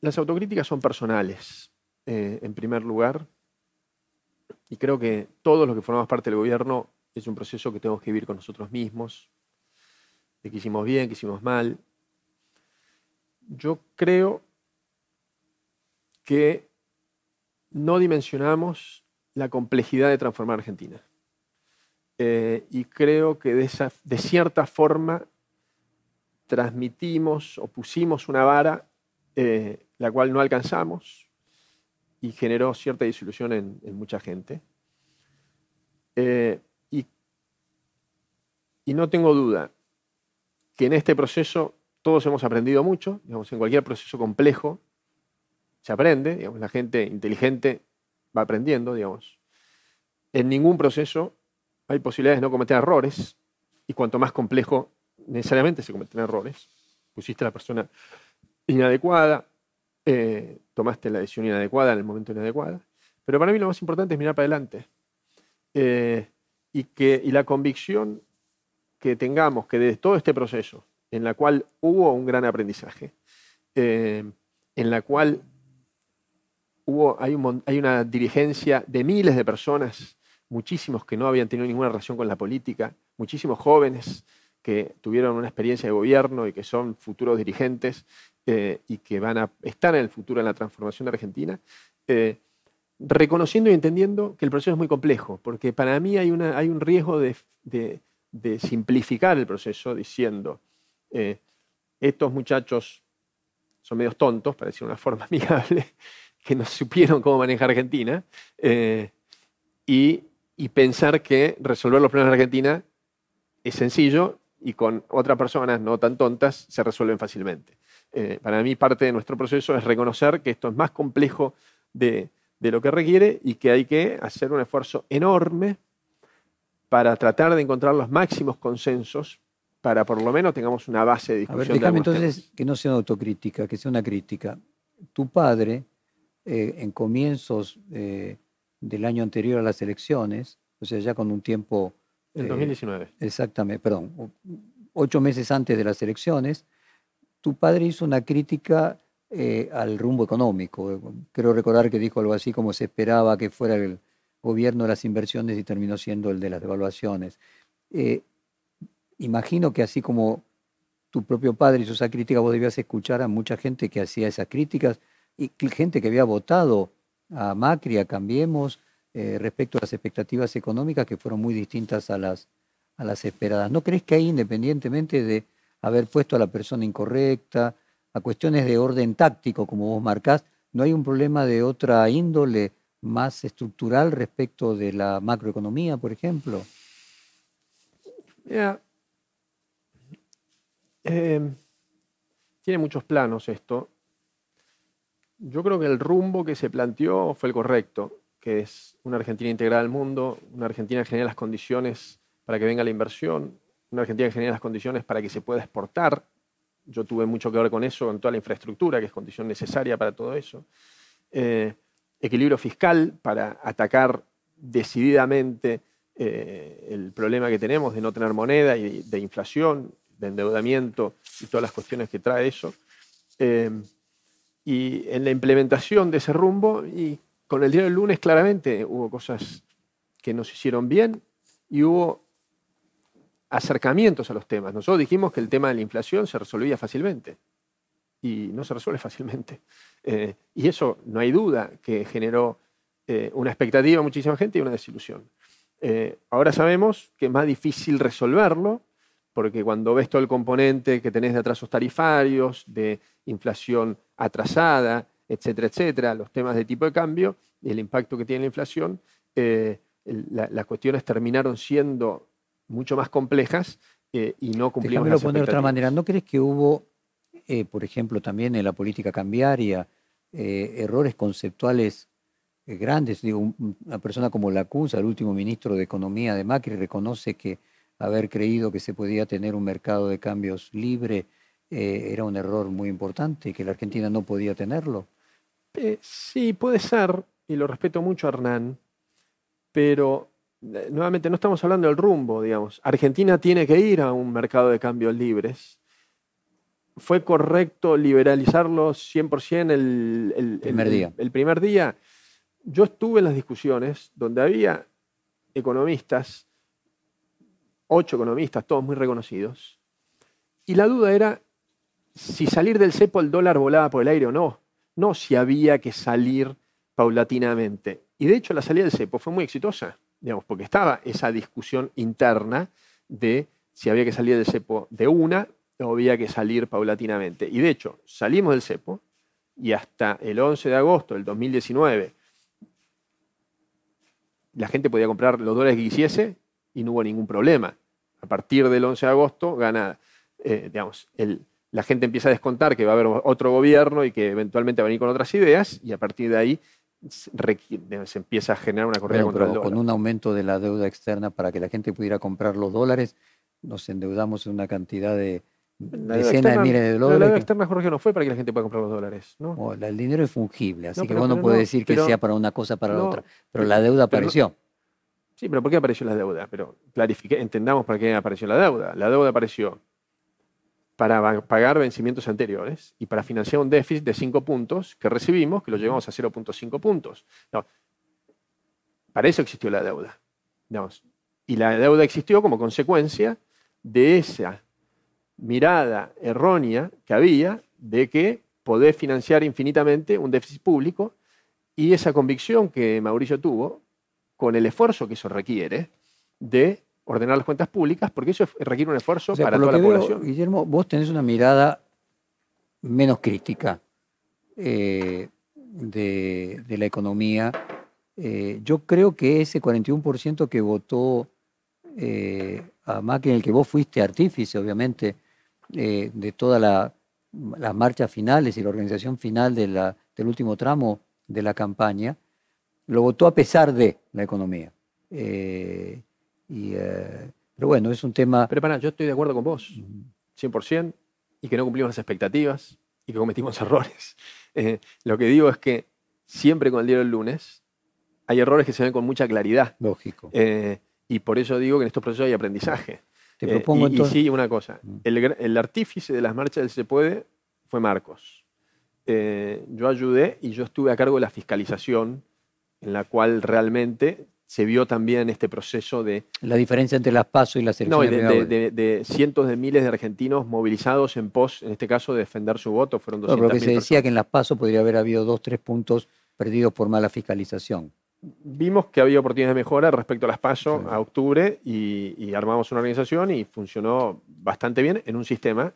las autocríticas son personales, en primer lugar, y creo que todos los que formamos parte del gobierno es un proceso que tenemos que vivir con nosotros mismos, de que hicimos bien, que hicimos mal. Yo creo que no dimensionamos la complejidad de transformar Argentina. Eh, y creo que de, cierta forma transmitimos o pusimos una vara eh, la cual no alcanzamos y generó cierta disilusión en, mucha gente. Eh, y, no tengo duda que en este proceso todos hemos aprendido mucho, digamos, en cualquier proceso complejo se aprende, digamos, la gente inteligente va aprendiendo, digamos. En ningún proceso hay posibilidades de no cometer errores, y cuanto más complejo, necesariamente se cometen errores. Pusiste a la persona inadecuada, eh, tomaste la decisión inadecuada en el momento inadecuado. Pero para mí lo más importante es mirar para adelante. Eh, y, que, y la convicción que tengamos que de todo este proceso, en la cual hubo un gran aprendizaje, eh, en la cual hay, una dirigencia de miles de personas, muchísimos que no habían tenido ninguna relación con la política, muchísimos jóvenes que tuvieron una experiencia de gobierno y que son futuros dirigentes eh, y que van a estar en el futuro en la transformación de Argentina, eh, reconociendo y entendiendo que el proceso es muy complejo, porque para mí hay, un riesgo de, simplificar el proceso diciendo, eh, estos muchachos son medios tontos, para decir una forma amigable, que no supieron cómo manejar Argentina eh, y, pensar que resolver los problemas de Argentina es sencillo y con otras personas no tan tontas se resuelven fácilmente. Eh, para mí parte de nuestro proceso es reconocer que esto es más complejo de, de lo que requiere y que hay que hacer un esfuerzo enorme para tratar de encontrar los máximos consensos para por lo menos tengamos una base de discusión. A ver, déjame entonces que no sea una autocrítica, que sea una crítica. Tu padre, eh, en comienzos eh, del año anterior a las elecciones, o sea, ya con un tiempo... En 2019. Eh, exactamente, perdón, ocho meses antes de las elecciones, tu padre hizo una crítica al rumbo económico. Creo recordar que dijo algo así como se esperaba que fuera el gobierno de las inversiones y terminó siendo el de las devaluaciones. Imagino que así como tu propio padre hizo esa crítica, vos debías escuchar a mucha gente que hacía esas críticas y gente que había votado a Macri, a Cambiemos, eh, respecto a las expectativas económicas que fueron muy distintas a las, a las esperadas. ¿No crees que ahí, independientemente de haber puesto a la persona incorrecta, a cuestiones de orden táctico, como vos marcás, no hay un problema de otra índole más estructural respecto de la macroeconomía, por ejemplo? Eh, tiene muchos planos esto. Yo creo que el rumbo que se planteó fue el correcto, que es una Argentina integrada al mundo, una Argentina que genera las condiciones para que venga la inversión, una Argentina que genera las condiciones para que se pueda exportar. Yo tuve mucho que ver con eso, en toda la infraestructura, que es condición necesaria para todo eso. Eh, equilibrio fiscal para atacar decididamente eh, el problema que tenemos de no tener moneda y de inflación, de endeudamiento y todas las cuestiones que trae eso. Eh, y en la implementación de ese rumbo, y con el día del lunes claramente hubo cosas que nos hicieron bien y hubo acercamientos a los temas. Nosotros dijimos que el tema de la inflación se resolvía fácilmente y no se resuelve fácilmente. Eh, y eso no hay duda que generó eh, una expectativa a muchísima gente y una desilusión. Eh, ahora sabemos que es más difícil resolverlo porque cuando ves todo el componente que tenés de atrasos tarifarios, de inflación atrasada, etcétera, etcétera, los temas de tipo de cambio y el impacto que tiene la inflación, eh, las cuestiones terminaron siendo mucho más complejas eh, y no cumplieron las poner de otra manera. ¿No crees que hubo, eh, por ejemplo, también en la política cambiaria, errores conceptuales grandes? Digo, una persona como Lacunza, el último ministro de Economía de Macri, reconoce que haber creído que se podía tener un mercado de cambios libre eh, era un error muy importante y que la Argentina no podía tenerlo. Eh, sí, puede ser, y lo respeto mucho a Hernán, pero eh, nuevamente no estamos hablando del rumbo, digamos. Argentina tiene que ir a un mercado de cambios libres. ¿Fue correcto liberalizarlo 100% el, el, primer día. el primer día? Yo estuve en las discusiones donde había economistas ocho economistas, todos muy reconocidos, y la duda era si salir del cepo el dólar volaba por el aire o no, no si había que salir paulatinamente. Y de hecho la salida del cepo fue muy exitosa, digamos, porque estaba esa discusión interna de si había que salir del cepo de una o había que salir paulatinamente. Y de hecho, salimos del cepo y hasta el 11 de agosto del 2019 la gente podía comprar los dólares que quisiese y no hubo ningún problema. A partir del 11 de agosto gana, eh, digamos, la gente empieza a descontar que va a haber otro gobierno y que eventualmente va a venir con otras ideas y a partir de ahí se, empieza a generar una corrida contra el dólar. Con un aumento de la deuda externa para que la gente pudiera comprar los dólares, nos endeudamos en una cantidad de decenas de miles de dólares. La deuda externa, Jorge, no fue para que la gente pueda comprar los dólares. ¿no? el dinero es fungible, así que vos no puedes decir que sea para una cosa para la otra. Pero la deuda apareció. Sí, pero ¿por qué apareció la deuda? Pero clarifique, entendamos para qué apareció la deuda. La deuda apareció para pagar vencimientos anteriores y para financiar un déficit de 5 puntos que recibimos, que lo llevamos a 0.5 puntos. para eso existió la deuda. y la deuda existió como consecuencia de esa mirada errónea que había de que podés financiar infinitamente un déficit público y esa convicción que Mauricio tuvo con el esfuerzo que eso requiere de ordenar las cuentas públicas, porque eso requiere un esfuerzo para toda la población. Guillermo, vos tenés una mirada menos crítica eh, de, la economía. Eh, yo creo que ese 41% que votó eh, a Macri, en el que vos fuiste artífice, obviamente, de todas las marchas finales y la organización final del último tramo de la campaña, lo votó a pesar de la economía. Eh, y, eh, Pero bueno, es un tema... Pero para, yo estoy de acuerdo con vos, 100%, y que no cumplimos las expectativas y que cometimos errores. Eh, lo que digo es que siempre con el diario del lunes hay errores que se ven con mucha claridad. Lógico. Y por eso digo que en estos procesos hay aprendizaje. Te propongo y, y sí, una cosa. El, artífice de las marchas del Se Puede fue Marcos. Eh, yo ayudé y yo estuve a cargo de la fiscalización, en la cual realmente se vio también este proceso de, La diferencia entre las PASO y las no, elecciones y de, de de- de- cientos de miles de argentinos movilizados en pos, en este caso, de defender su voto. Fueron No, 200.000 pero que se decía personas. que en las PASO podría haber habido dos, tres puntos perdidos por mala fiscalización. Vimos que había oportunidades de mejora respecto a las PASO Sí. a octubre y, y armamos una organización y funcionó bastante bien en un sistema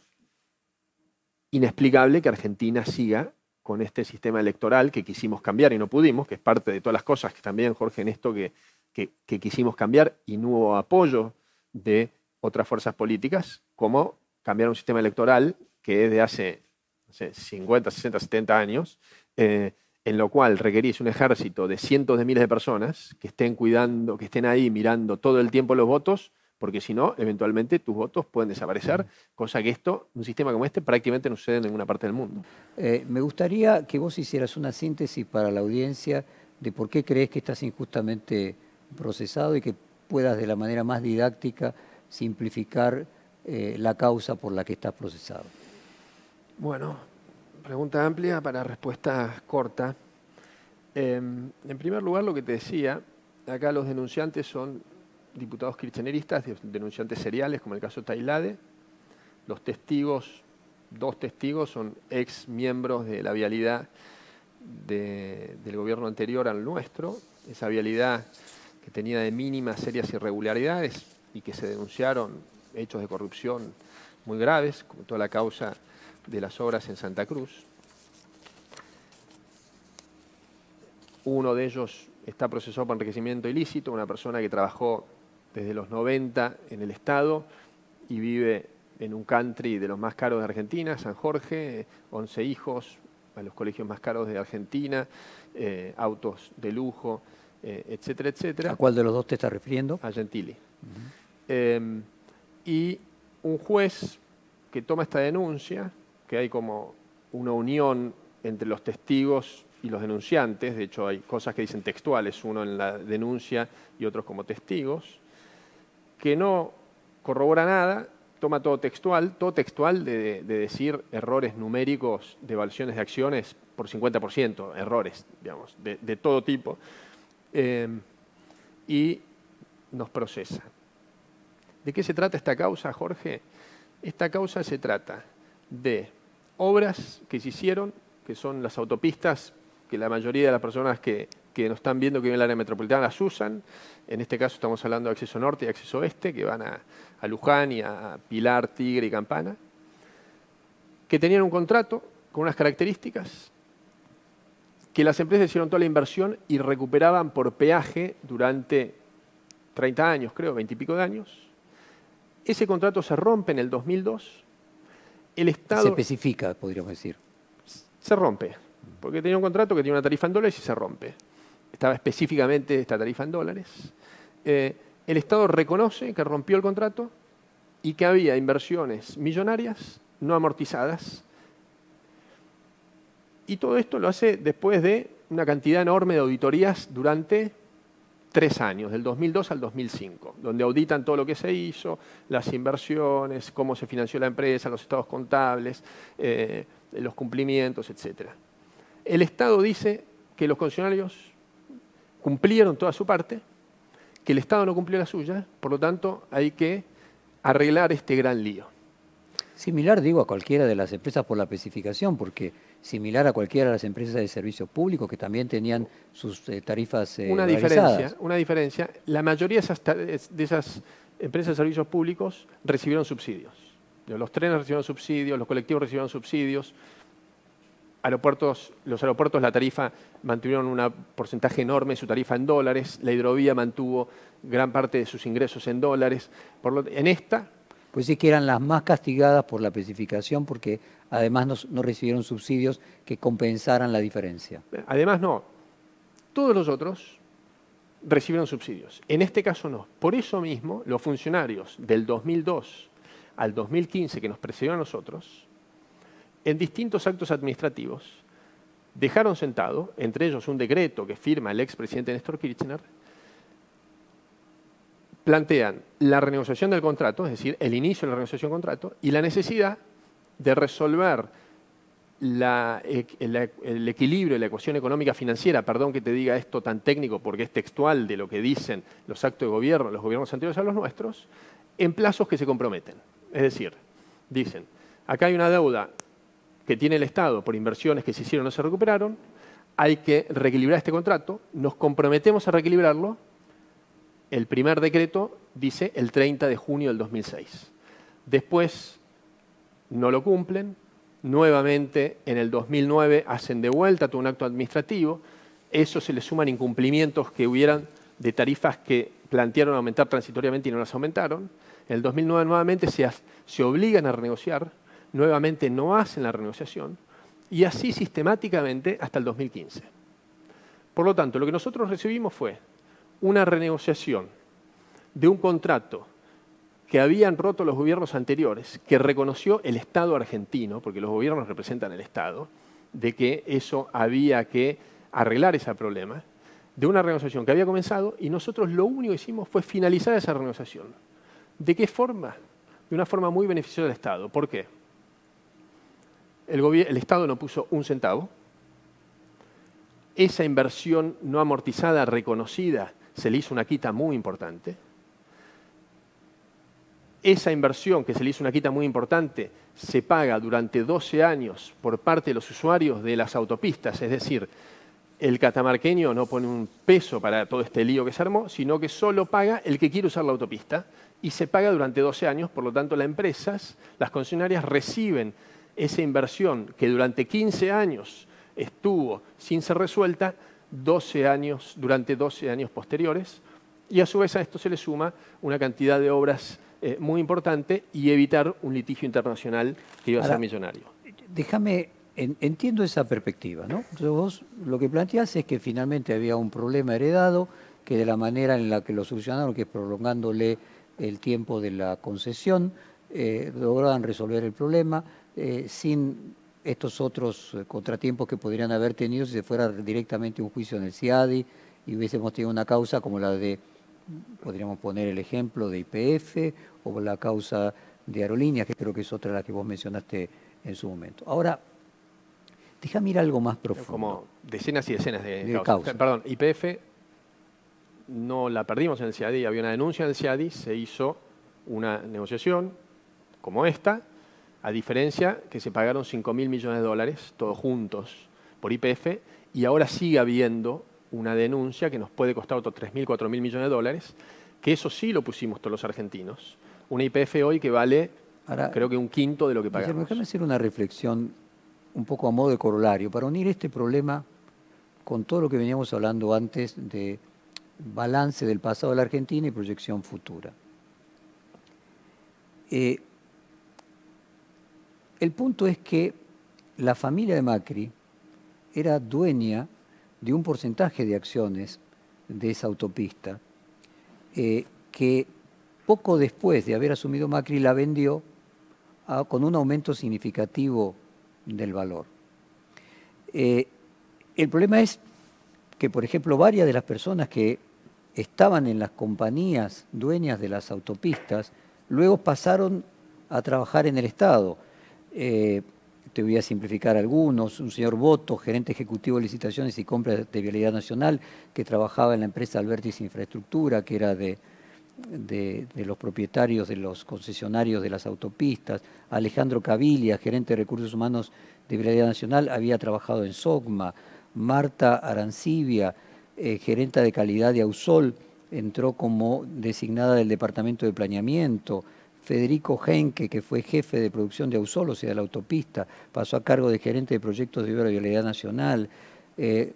inexplicable que Argentina siga con este sistema electoral que quisimos cambiar y no pudimos, que es parte de todas las cosas que también, Jorge, en esto que, que- quisimos cambiar y no hubo apoyo de otras fuerzas políticas, como cambiar un sistema electoral que es de hace no sé, 50, 60, 70 años, eh, en lo cual requerís un ejército de cientos de miles de personas que estén cuidando, que estén ahí mirando todo el tiempo los votos, porque si no, eventualmente tus votos pueden desaparecer, cosa que esto, un sistema como este, prácticamente no sucede en ninguna parte del mundo. Eh, me gustaría que vos hicieras una síntesis para la audiencia de por qué crees que estás injustamente procesado y que puedas de la manera más didáctica simplificar eh, la causa por la que estás procesado. Bueno, pregunta amplia para respuesta corta. Eh, en primer lugar, lo que te decía, acá los denunciantes son diputados kirchneristas, de- denunciantes seriales, como el caso Tailade. Los testigos, dos testigos, son ex miembros de la vialidad de- del gobierno anterior al nuestro. Esa vialidad que tenía de mínimas serias irregularidades y que se denunciaron hechos de corrupción muy graves, como toda la causa de las obras en Santa Cruz. Uno de ellos está procesado por enriquecimiento ilícito, una persona que trabajó desde los 90 en el Estado y vive en un country de los más caros de Argentina, San Jorge, 11 hijos, a los colegios más caros de Argentina, eh, autos de lujo, eh, etcétera, etcétera ¿A cuál de los dos te estás refiriendo? a Gentili. Eh, y un juez que toma esta denuncia, que hay como una unión entre los testigos y los denunciantes, de hecho hay cosas que dicen textuales, uno en la denuncia y otros como testigos, que no corrobora nada, toma todo textual, todo textual de, de decir errores numéricos de evaluaciones de acciones por 50%, errores, digamos, de, de todo tipo, eh, y nos procesa. ¿De qué se trata esta causa, Jorge? Esta causa se trata de obras que se hicieron, que son las autopistas, que la mayoría de las personas que, que nos están viendo que viven en el área metropolitana las usan. En este caso estamos hablando de acceso norte y acceso oeste, que van a, a Luján y a Pilar, Tigre y Campana, que tenían un contrato con unas características, que las empresas hicieron toda la inversión y recuperaban por peaje durante 30 años, creo, 20 y pico de años. Ese contrato se rompe en el 2002. El Se Estado especifica, podríamos decir. se rompe, porque tenía un contrato que tenía una tarifa en dólares y se rompe. Estaba específicamente esta tarifa en dólares. Eh, el Estado reconoce que rompió el contrato y que había inversiones millonarias no amortizadas. Y todo esto lo hace después de una cantidad enorme de auditorías durante tres años, del 2002 al 2005, donde auditan todo lo que se hizo, las inversiones, cómo se financió la empresa, los estados contables, eh, los cumplimientos, etc. El Estado dice que los concesionarios cumplieron toda su parte, que el Estado no cumplió la suya, por lo tanto hay que arreglar este gran lío. Similar, digo, a cualquiera de las empresas por la especificación, porque similar a cualquiera de las empresas de servicios públicos que también tenían sus eh, tarifas eh, una diferencia, una diferencia. La mayoría de esas, de esas empresas de servicios públicos recibieron subsidios. Los trenes recibieron subsidios, los colectivos recibieron subsidios, aeropuertos, los aeropuertos la tarifa mantuvieron un porcentaje enorme de su tarifa en dólares, la hidrovía mantuvo gran parte de sus ingresos en dólares. Por lo, en esta, Pues sí que eran las más castigadas por la especificación porque además no, no recibieron subsidios que compensaran la diferencia. además no, todos los otros recibieron subsidios. En este caso no. Por eso mismo, los funcionarios del 2002 al 2015 que nos precedieron a nosotros, en distintos actos administrativos, dejaron sentado, entre ellos un decreto que firma el expresidente Néstor Kirchner, plantean la renegociación del contrato, es decir, el inicio de la renegociación del contrato, y la necesidad de resolver el, equilibrio de la ecuación económica financiera, perdón que te diga esto tan técnico porque es textual de lo que dicen los actos de gobierno, los gobiernos anteriores a los nuestros, en plazos que se comprometen. Es decir, dicen, acá hay una deuda que tiene el Estado por inversiones que se hicieron y no se recuperaron, hay que reequilibrar este contrato, nos comprometemos a reequilibrarlo, el primer decreto dice el 30 de junio del 2006. Después no lo cumplen, nuevamente en el 2009 hacen de vuelta todo un acto administrativo, eso se le suman incumplimientos que hubieran de tarifas que plantearon aumentar transitoriamente y no las aumentaron. En el 2009 nuevamente se obligan a renegociar, nuevamente no hacen la renegociación y así sistemáticamente hasta el 2015. Por lo tanto, lo que nosotros recibimos fue una renegociación de un contrato que habían roto los gobiernos anteriores, que reconoció el Estado argentino, porque los gobiernos representan el Estado, de que eso había que arreglar ese problema, de una renegociación que había comenzado y nosotros lo único que hicimos fue finalizar esa renegociación. ¿De qué forma? De una forma muy beneficiosa del Estado. ¿Por qué? El, Estado no puso un centavo. Esa inversión no amortizada, reconocida, se le hizo una quita muy importante. Esa inversión, que se le hizo una quita muy importante, se paga durante 12 años por parte de los usuarios de las autopistas, es decir, el catamarqueño no pone un peso para todo este lío que se armó, sino que solo paga el que quiere usar la autopista y se paga durante 12 años, por lo tanto las empresas, las concesionarias reciben esa inversión que durante 15 años estuvo sin ser resuelta, 12 años, durante 12 años posteriores, y a su vez a esto se le suma una cantidad de obras eh, muy importante y evitar un litigio internacional que iba a ser millonario. Déjame, entiendo esa perspectiva, ¿no? vos lo que planteás es que finalmente había un problema heredado, que de la manera en la que lo solucionaron, que es prolongándole el tiempo de la concesión, eh, lograban resolver el problema eh, sin estos otros contratiempos que podrían haber tenido si se fuera directamente un juicio en el CIADI y hubiésemos tenido una causa como la de podríamos poner el ejemplo de IPF o la causa de aerolíneas, que creo que es otra de las que vos mencionaste en su momento. Ahora, déjame ir algo más profundo. Como decenas y decenas de, causas. Perdón, IPF no la perdimos en el CIADI, había una denuncia en el CIADI, se hizo una negociación como esta, a diferencia que se pagaron 5 mil millones de dólares, todos juntos, por IPF, y ahora sigue habiendo una denuncia que nos puede costar otros 3.000, 4.000 millones de dólares, que eso sí lo pusimos todos los argentinos. Una IPF hoy que vale creo que un quinto de lo que pagamos. Déjame hacer una reflexión un poco a modo de corolario, para unir este problema con todo lo que veníamos hablando antes de balance del pasado de la Argentina y proyección futura. Eh, el punto es que la familia de Macri era dueña de un porcentaje de acciones de esa autopista, eh, que poco después de haber asumido Macri la vendió con un aumento significativo del valor. Eh, el problema es que, por ejemplo, varias de las personas que estaban en las compañías dueñas de las autopistas, luego pasaron a trabajar en el Estado. Eh, te voy a simplificar algunos, un señor Boto, gerente ejecutivo de licitaciones y compras de Vialidad Nacional, que trabajaba en la empresa Albertis Infraestructura, que era de, los propietarios de los concesionarios de las autopistas, Alejandro Cavilla, gerente de recursos humanos de Vialidad Nacional, había trabajado en SOGMA, Marta Arancibia, eh, gerente de calidad de Ausol, entró como designada del Departamento de Planeamiento, Federico Henke, que fue jefe de producción de Ausol, o sea, de la autopista, pasó a cargo de gerente de proyectos de vialidad nacional. Eh,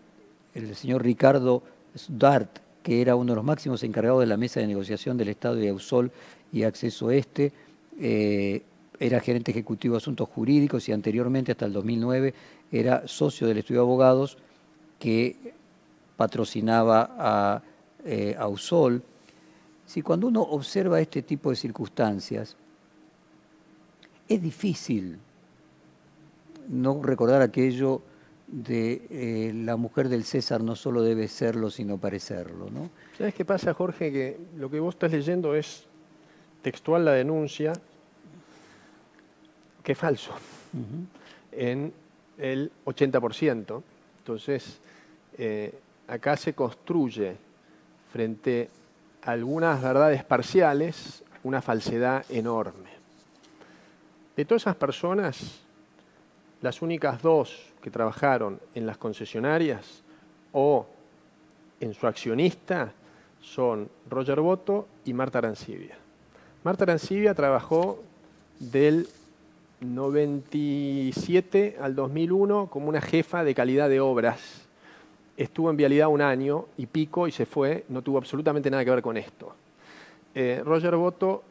el señor Ricardo Dart, que era uno de los máximos encargados de la mesa de negociación del Estado de Ausol y Acceso Este, eh, era gerente ejecutivo de asuntos jurídicos y anteriormente, hasta el 2009, era socio del estudio de abogados que patrocinaba a eh, Ausol, si cuando uno observa este tipo de circunstancias, es difícil no recordar aquello de eh, la mujer del César no solo debe serlo, sino parecerlo. ¿no? ¿Sabes qué pasa, Jorge? Que lo que vos estás leyendo es textual la denuncia, que es falso, en el 80%. Entonces, eh, acá se construye frente algunas verdades parciales una falsedad enorme. De todas esas personas, las únicas dos que trabajaron en las concesionarias o en su accionista son Roger Boto y Marta Arancibia. Marta Arancibia trabajó del 97 al 2001 como una jefa de calidad de obras. Estuvo en vialidad un año y pico y se fue, no tuvo absolutamente nada que ver con esto. Eh, Roger Boto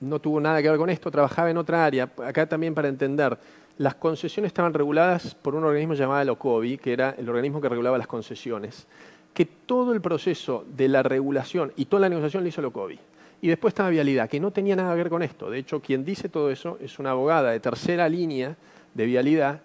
no tuvo nada que ver con esto, trabajaba en otra área. Acá también para entender, las concesiones estaban reguladas por un organismo llamado el que era el organismo que regulaba las concesiones, que todo el proceso de la regulación y toda la negociación lo hizo el. Y después estaba Vialidad, que no tenía nada que ver con esto. De hecho, quien dice todo eso es una abogada de tercera línea de Vialidad,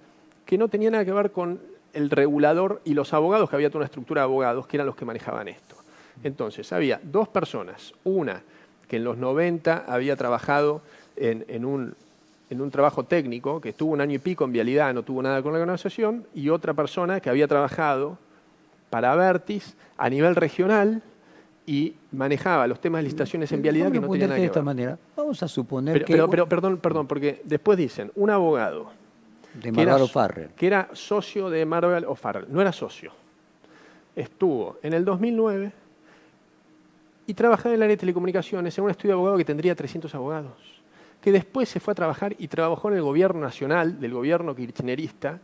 que no tenía nada que ver con el regulador y los abogados, que había toda una estructura de abogados que eran los que manejaban esto. Entonces, había dos personas, una que en los 90 había trabajado en, un, en un trabajo técnico, que estuvo un año y pico en Vialidad, no tuvo nada con la organización, y otra persona que había trabajado para Vertis a nivel regional y manejaba los temas de licitaciones en vialidad que no tenían nada que de esta manera. Vamos a suponer pero, que... Pero, pero, perdón, perdón, porque después dicen, un abogado... De Marvel O'Farrell. Que era socio de Marvel O'Farrell. No era socio. Estuvo en el 2009 y trabajaba en el área de telecomunicaciones en un estudio de abogado que tendría 300 abogados. Que después se fue a trabajar y trabajó en el gobierno nacional, del gobierno kirchnerista,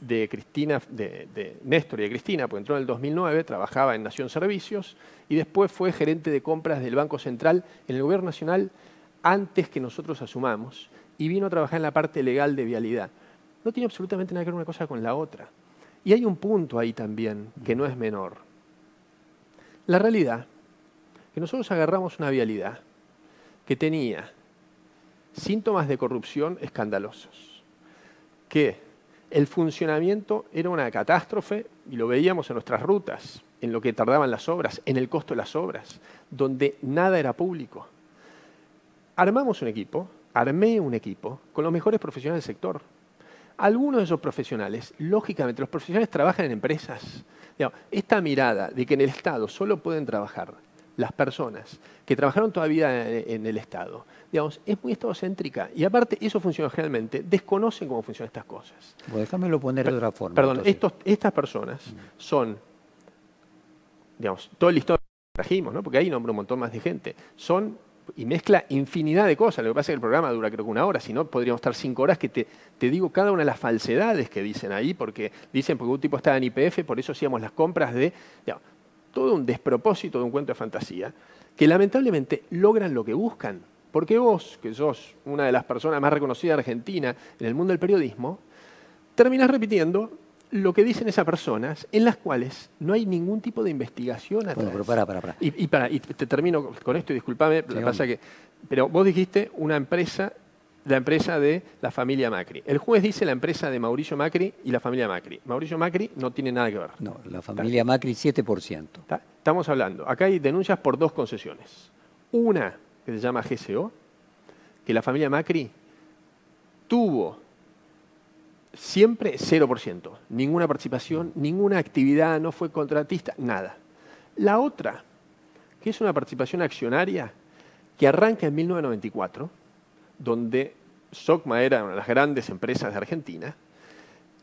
de Cristina, de, Néstor y de Cristina, porque entró en el 2009, trabajaba en Nación Servicios y después fue gerente de compras del Banco Central en el Gobierno Nacional antes que nosotros asumamos y vino a trabajar en la parte legal de vialidad. No tiene absolutamente nada que ver una cosa con la otra. Y hay un punto ahí también que no es menor. La realidad, que nosotros agarramos una vialidad que tenía síntomas de corrupción escandalosos, que el funcionamiento era una catástrofe y lo veíamos en nuestras rutas, en lo que tardaban las obras, en el costo de las obras, donde nada era público. Armamos un equipo, armé un equipo con los mejores profesionales del sector. Algunos de esos profesionales, lógicamente, los profesionales trabajan en empresas. esta mirada de que en el Estado solo pueden trabajar las personas que trabajaron todavía en el Estado, digamos, es muy estadocéntrica. Y aparte, eso funciona generalmente, desconocen cómo funcionan estas cosas. Bueno, déjamelo poner de otra forma. Perdón, estas personas son, digamos, todo el listado que trajimos, ¿no? porque ahí nombro un montón más de gente, son y mezcla infinidad de cosas. Lo que pasa es que el programa dura creo que una hora, si no podríamos estar cinco horas que te, te, digo cada una de las falsedades que dicen ahí, porque dicen porque un tipo estaba en IPF, por eso hacíamos las compras de todo un despropósito de un cuento de fantasía, que lamentablemente logran lo que buscan. Porque vos, que sos una de las personas más reconocidas de Argentina en el mundo del periodismo, terminás repitiendo lo que dicen esas personas, en las cuales no hay ningún tipo de investigación atrás. Bueno, pero para, para, para. Y, para, y te termino con esto y discúlpame, pasa que, pero vos dijiste una empresa la empresa de la familia Macri. El juez dice la empresa de Mauricio Macri y la familia Macri. Mauricio Macri no tiene nada que ver. No, la familia Macri 7%. Estamos hablando, acá hay denuncias por dos concesiones. Una que se llama GCO, que la familia Macri tuvo siempre 0%, ninguna participación, ninguna actividad, no fue contratista, nada. La otra, que es una participación accionaria que arranca en 1994, donde Socma era una de las grandes empresas de Argentina,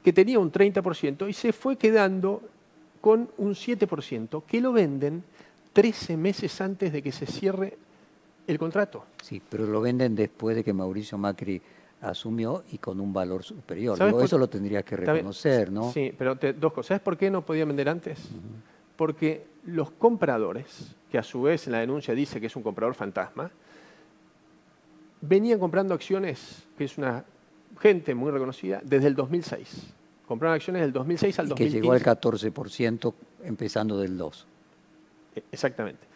que tenía un 30% y se fue quedando con un 7% que lo venden 13 meses antes de que se cierre el contrato. Sí, pero lo venden después de que Mauricio Macri asumió y con un valor superior. eso lo tendrías que reconocer, ¿no? Sí, pero dos cosas. ¿Sabes por qué no podía vender antes? Porque los compradores, que a su vez en la denuncia dice que es un comprador fantasma, venían comprando acciones, que es una gente muy reconocida, desde el 2006. Compraron acciones del 2006 al 2015. Que llegó al 14% empezando del 2. E- Exactamente.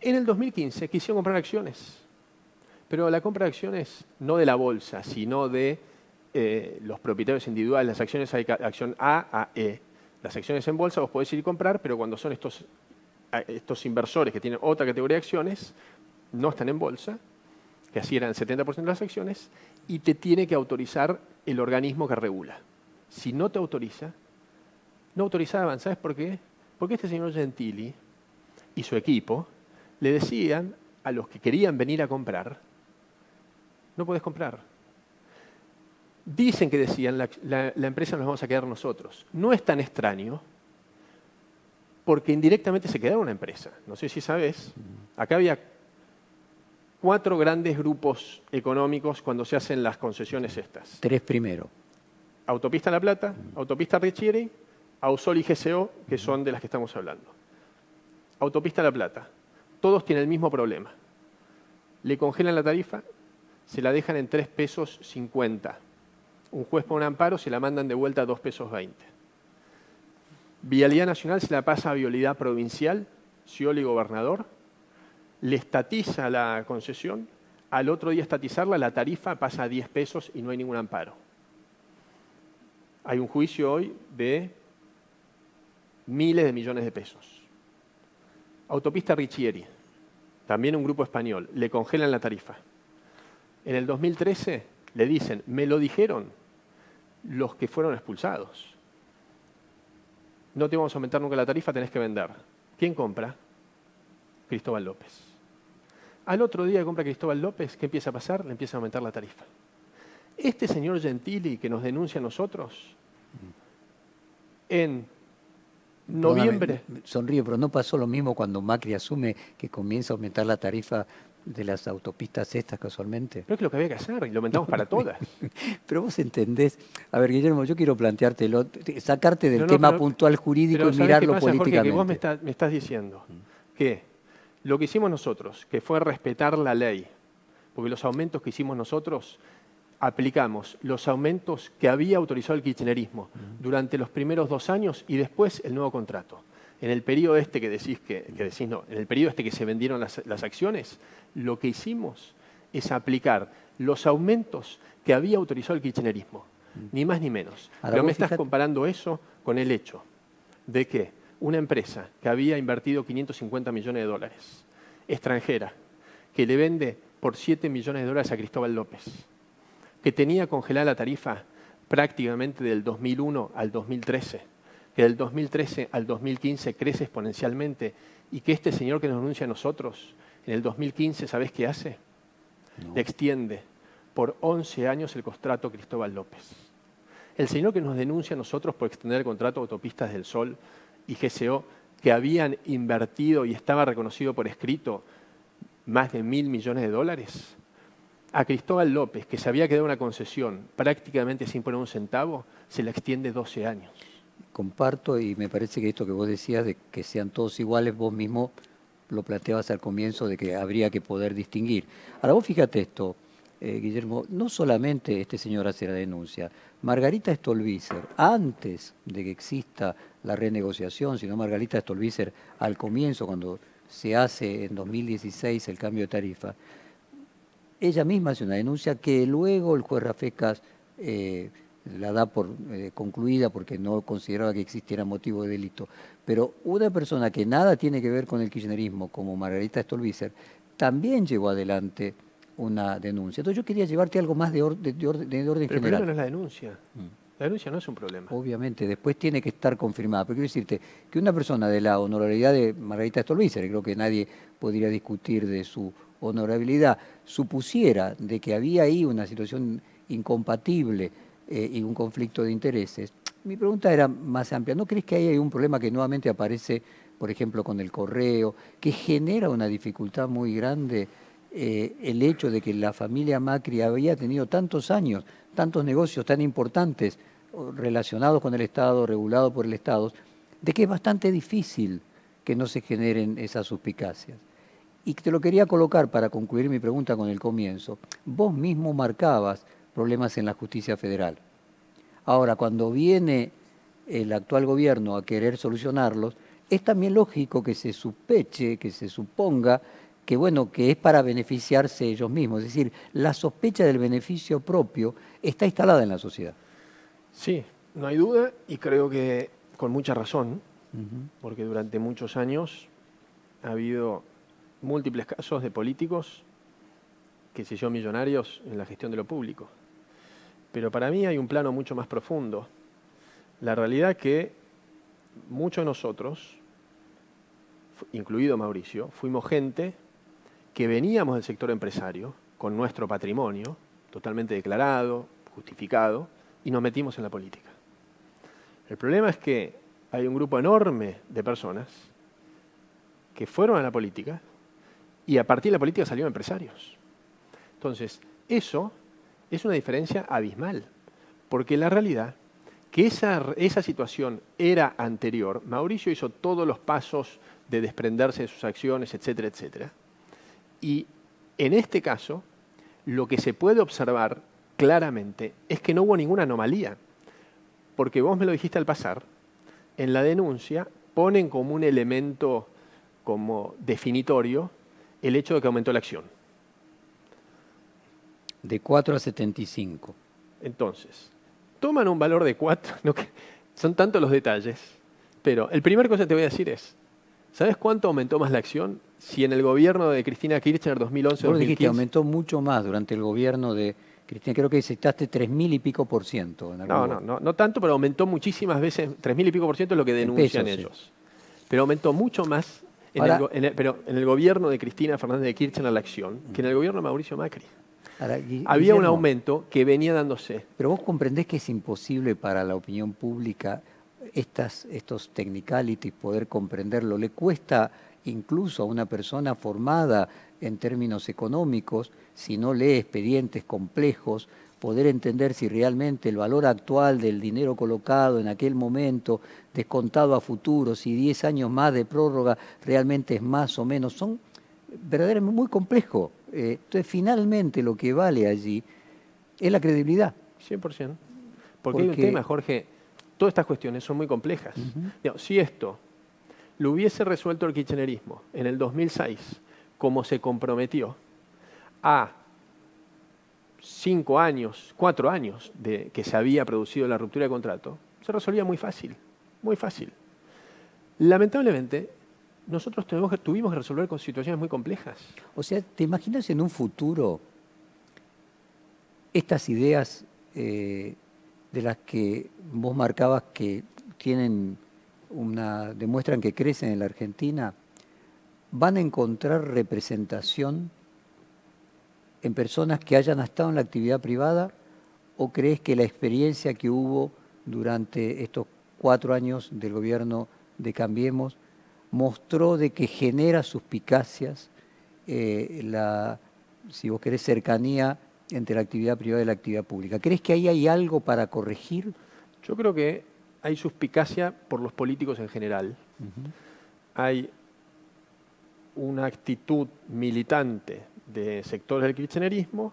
En el 2015 quisieron comprar acciones, pero la compra de acciones no de la bolsa, sino de eh, los propietarios individuales. Las acciones hay acción A a E. Las acciones en bolsa vos podés ir y comprar, pero cuando son estos, estos inversores que tienen otra categoría de acciones, no están en bolsa, que así eran el 70% de las acciones, y te tiene que autorizar el organismo que regula. Si no te autoriza, no autorizaban, ¿sabes por qué? Porque este señor Gentili y su equipo le decían a los que querían venir a comprar, no puedes comprar. Dicen que decían, la, la- la empresa nos vamos a quedar nosotros. No es tan extraño, porque indirectamente se quedaron una empresa. No sé si sabes, acá había cuatro grandes grupos económicos cuando se hacen las concesiones estas. Tres primero. Autopista La Plata, Autopista Richieri, Ausol y GCO, que son de las que estamos hablando. Autopista La Plata. Todos tienen el mismo problema. Le congelan la tarifa, se la dejan en 3 pesos 50. Un juez pone un amparo, se la mandan de vuelta a 2 pesos 20. Vialidad Nacional se la pasa a Vialidad Provincial, Scioli gobernador, le estatiza la concesión, al otro día estatizarla, la tarifa pasa a 10 pesos y no hay ningún amparo. Hay un juicio hoy de miles de millones de pesos. Autopista Richieri, también un grupo español, le congelan la tarifa. En el 2013 le dicen, me lo dijeron los que fueron expulsados. No te vamos a aumentar nunca la tarifa, tenés que vender. ¿Quién compra? Cristóbal López. Al otro día que compra Cristóbal López, ¿qué empieza a pasar? Le empieza a aumentar la tarifa. Este señor Gentili que nos denuncia a nosotros, en noviembre, Perdóname, Sonrío, pero no pasó lo mismo cuando Macri asume que comienza a aumentar la tarifa de las autopistas estas casualmente. pero es lo que había que hacer y lo aumentamos para todas. Pero vos entendés, a ver Guillermo, yo quiero planteártelo, sacarte del No, no, tema pero- puntual jurídico Pero y ¿sabés qué mirarlo pasa, Jorge? políticamente. que vos me, está- me estás diciendo que lo que hicimos nosotros, que fue respetar la ley, porque los aumentos que hicimos nosotros, aplicamos los aumentos que había autorizado el kirchnerismo durante los primeros dos años y después el nuevo contrato. En el periodo este que decís que, que decís no, en el periodo este que se vendieron las, las acciones, lo que hicimos es aplicar los aumentos que había autorizado el kirchnerismo, ni más ni menos. Ahora Pero me estás comparando eso con el hecho de que una empresa que había invertido 550 millones de dólares, extranjera, que le vende por 7 millones de dólares a Cristóbal López, que tenía congelada la tarifa prácticamente del 2001 al 2013, que del 2013 al 2015 crece exponencialmente y que este señor que nos anuncia a nosotros, en el 2015, ¿sabes qué hace? No. Le extiende por 11 años el contrato Cristóbal López. El señor que nos denuncia a nosotros por extender el contrato de Autopistas del Sol y GCO, que habían invertido y estaba reconocido por escrito más de mil millones de dólares, a Cristóbal López, que se había quedado una concesión prácticamente sin poner un centavo, se la extiende 12 años. Comparto y me parece que esto que vos decías de que sean todos iguales, vos mismo lo planteabas al comienzo de que habría que poder distinguir. Ahora vos fíjate esto, eh, Guillermo, no solamente este señor hace la denuncia, Margarita Stolbizer, antes de que exista la renegociación, sino Margarita Stolbizer al comienzo, cuando se hace en 2016 el cambio de tarifa, ella misma hace una denuncia que luego el juez Rafecas eh, la da por eh, concluida porque no consideraba que existiera motivo de delito. Pero una persona que nada tiene que ver con el kirchnerismo, como Margarita Stolbizer, también llevó adelante una denuncia. Entonces yo quería llevarte algo más de, or- de- de orden, de orden Pero el problema no general. es la denuncia. La denuncia no es un problema. Obviamente, después tiene que estar confirmada. Pero quiero decirte que una persona de la honorabilidad de Margarita Stolbizer, creo que nadie podría discutir de su honorabilidad, supusiera de que había ahí una situación incompatible eh, y un conflicto de intereses, mi pregunta era más amplia. ¿No crees que ahí hay un problema que nuevamente aparece, por ejemplo, con el correo, que genera una dificultad muy grande eh, el hecho de que la familia Macri había tenido tantos años, tantos negocios tan importantes relacionados con el Estado, regulados por el Estado, de que es bastante difícil que no se generen esas suspicacias? Y te lo quería colocar para concluir mi pregunta con el comienzo. Vos mismo marcabas problemas en la justicia federal. Ahora, cuando viene el actual gobierno a querer solucionarlos, es también lógico que se sospeche, que se suponga que bueno, que es para beneficiarse ellos mismos. Es decir, la sospecha del beneficio propio está instalada en la sociedad. Sí, no hay duda y creo que con mucha razón, porque durante muchos años ha habido múltiples casos de políticos que se hicieron millonarios en la gestión de lo público. Pero para mí hay un plano mucho más profundo. La realidad que muchos de nosotros, incluido Mauricio, fuimos gente que veníamos del sector empresario con nuestro patrimonio totalmente declarado, justificado, y nos metimos en la política. El problema es que hay un grupo enorme de personas que fueron a la política y a partir de la política salieron empresarios. Entonces, eso es una diferencia abismal, porque la realidad que esa, esa situación era anterior, Mauricio hizo todos los pasos de desprenderse de sus acciones, etcétera, etcétera. Y en este caso, lo que se puede observar claramente es que no hubo ninguna anomalía, porque vos me lo dijiste al pasar, en la denuncia ponen como un elemento como definitorio el hecho de que aumentó la acción. De 4 a 75. Entonces, toman un valor de 4, son tantos los detalles, pero el primer cosa que te voy a decir es, ¿sabes cuánto aumentó más la acción? Si en el gobierno de Cristina Kirchner 2011 Vos dijiste aumentó mucho más durante el gobierno de Cristina, creo que citaste tres mil y pico por ciento. no, no, no, no tanto, pero aumentó muchísimas veces, tres mil y pico por ciento es lo que denuncian ellos. Pero aumentó mucho más en, el, pero en el gobierno de Cristina Fernández de Kirchner la acción que en el gobierno de Mauricio Macri. Había un aumento que venía dándose. Pero vos comprendés que es imposible para la opinión pública estas, estos technicalities poder comprenderlo. Le cuesta incluso a una persona formada en términos económicos, si no lee expedientes complejos, poder entender si realmente el valor actual del dinero colocado en aquel momento, descontado a futuro, si 10 años más de prórroga realmente es más o menos, son verdaderamente muy complejos. Eh, entonces, finalmente lo que vale allí es la credibilidad. 100%. Porque, hay un tema, Jorge, todas estas cuestiones son muy complejas. si esto lo hubiese resuelto el kirchnerismo en el 2006, como se comprometió, a cinco años, cuatro años de que se había producido la ruptura de contrato, se resolvía muy fácil, muy fácil. Lamentablemente, nosotros tuvimos que resolver con situaciones muy complejas. O sea, ¿te imaginas en un futuro estas ideas eh, de las que vos marcabas que tienen una, demuestran que crecen en la Argentina, van a encontrar representación en personas que hayan estado en la actividad privada o crees que la experiencia que hubo durante estos cuatro años del gobierno de Cambiemos mostró de que genera suspicacias eh, la, si vos querés, cercanía entre la actividad privada y la actividad pública. ¿Crees que ahí hay algo para corregir? Yo creo que hay suspicacia por los políticos en general. Hay una actitud militante de sectores del kirchnerismo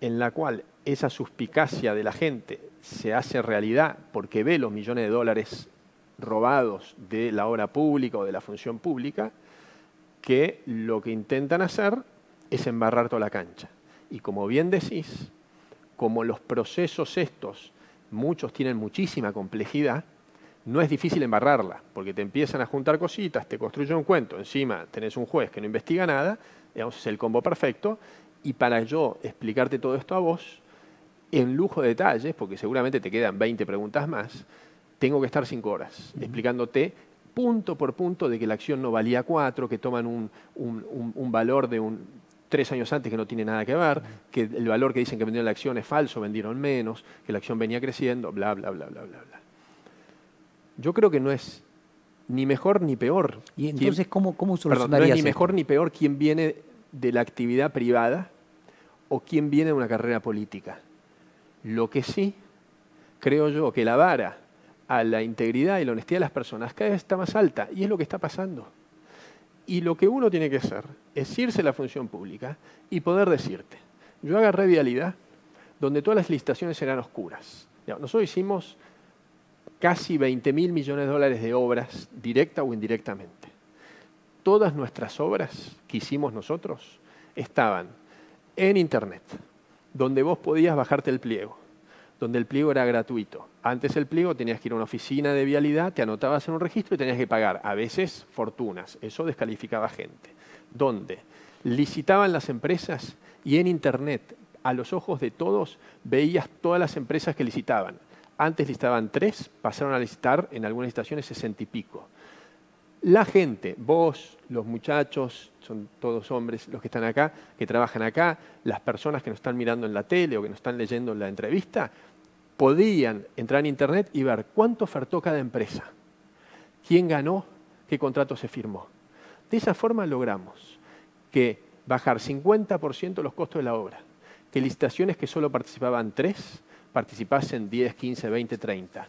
en la cual esa suspicacia de la gente se hace realidad porque ve los millones de dólares robados de la obra pública o de la función pública, que lo que intentan hacer es embarrar toda la cancha. Y como bien decís, como los procesos estos, muchos tienen muchísima complejidad, no es difícil embarrarla, porque te empiezan a juntar cositas, te construyen un cuento, encima tenés un juez que no investiga nada, digamos, es el combo perfecto, y para yo explicarte todo esto a vos, en lujo de detalles, porque seguramente te quedan 20 preguntas más, tengo que estar cinco horas explicándote punto por punto de que la acción no valía cuatro, que toman un, valor de un tres años antes que no tiene nada que ver, que el valor que dicen que vendieron la acción es falso, vendieron menos, que la acción venía creciendo, bla, bla, bla, bla, bla, bla. Yo creo que no es ni mejor ni peor. ¿Y entonces cómo, cómo perdón, no es ni mejor ni peor quien viene de la actividad privada o quien viene de una carrera política. Lo que sí, creo yo, que la vara a la integridad y la honestidad de las personas cada vez está más alta y es lo que está pasando. Y lo que uno tiene que hacer es irse a la función pública y poder decirte, yo agarré vialidad donde todas las licitaciones eran oscuras. Nosotros hicimos casi 20 mil millones de dólares de obras, directa o indirectamente. Todas nuestras obras que hicimos nosotros estaban en Internet, donde vos podías bajarte el pliego, donde el pliego era gratuito. Antes el pliego tenías que ir a una oficina de vialidad, te anotabas en un registro y tenías que pagar, a veces, fortunas. Eso descalificaba gente. Donde licitaban las empresas y en Internet, a los ojos de todos, veías todas las empresas que licitaban. Antes licitaban tres, pasaron a licitar en algunas licitaciones sesenta y pico. La gente, vos, los muchachos, son todos hombres los que están acá, que trabajan acá, las personas que nos están mirando en la tele o que nos están leyendo en la entrevista, podían entrar en Internet y ver cuánto ofertó cada empresa, quién ganó, qué contrato se firmó. De esa forma logramos que bajar 50% los costos de la obra, que licitaciones que solo participaban tres, participasen 10, 15, 20, 30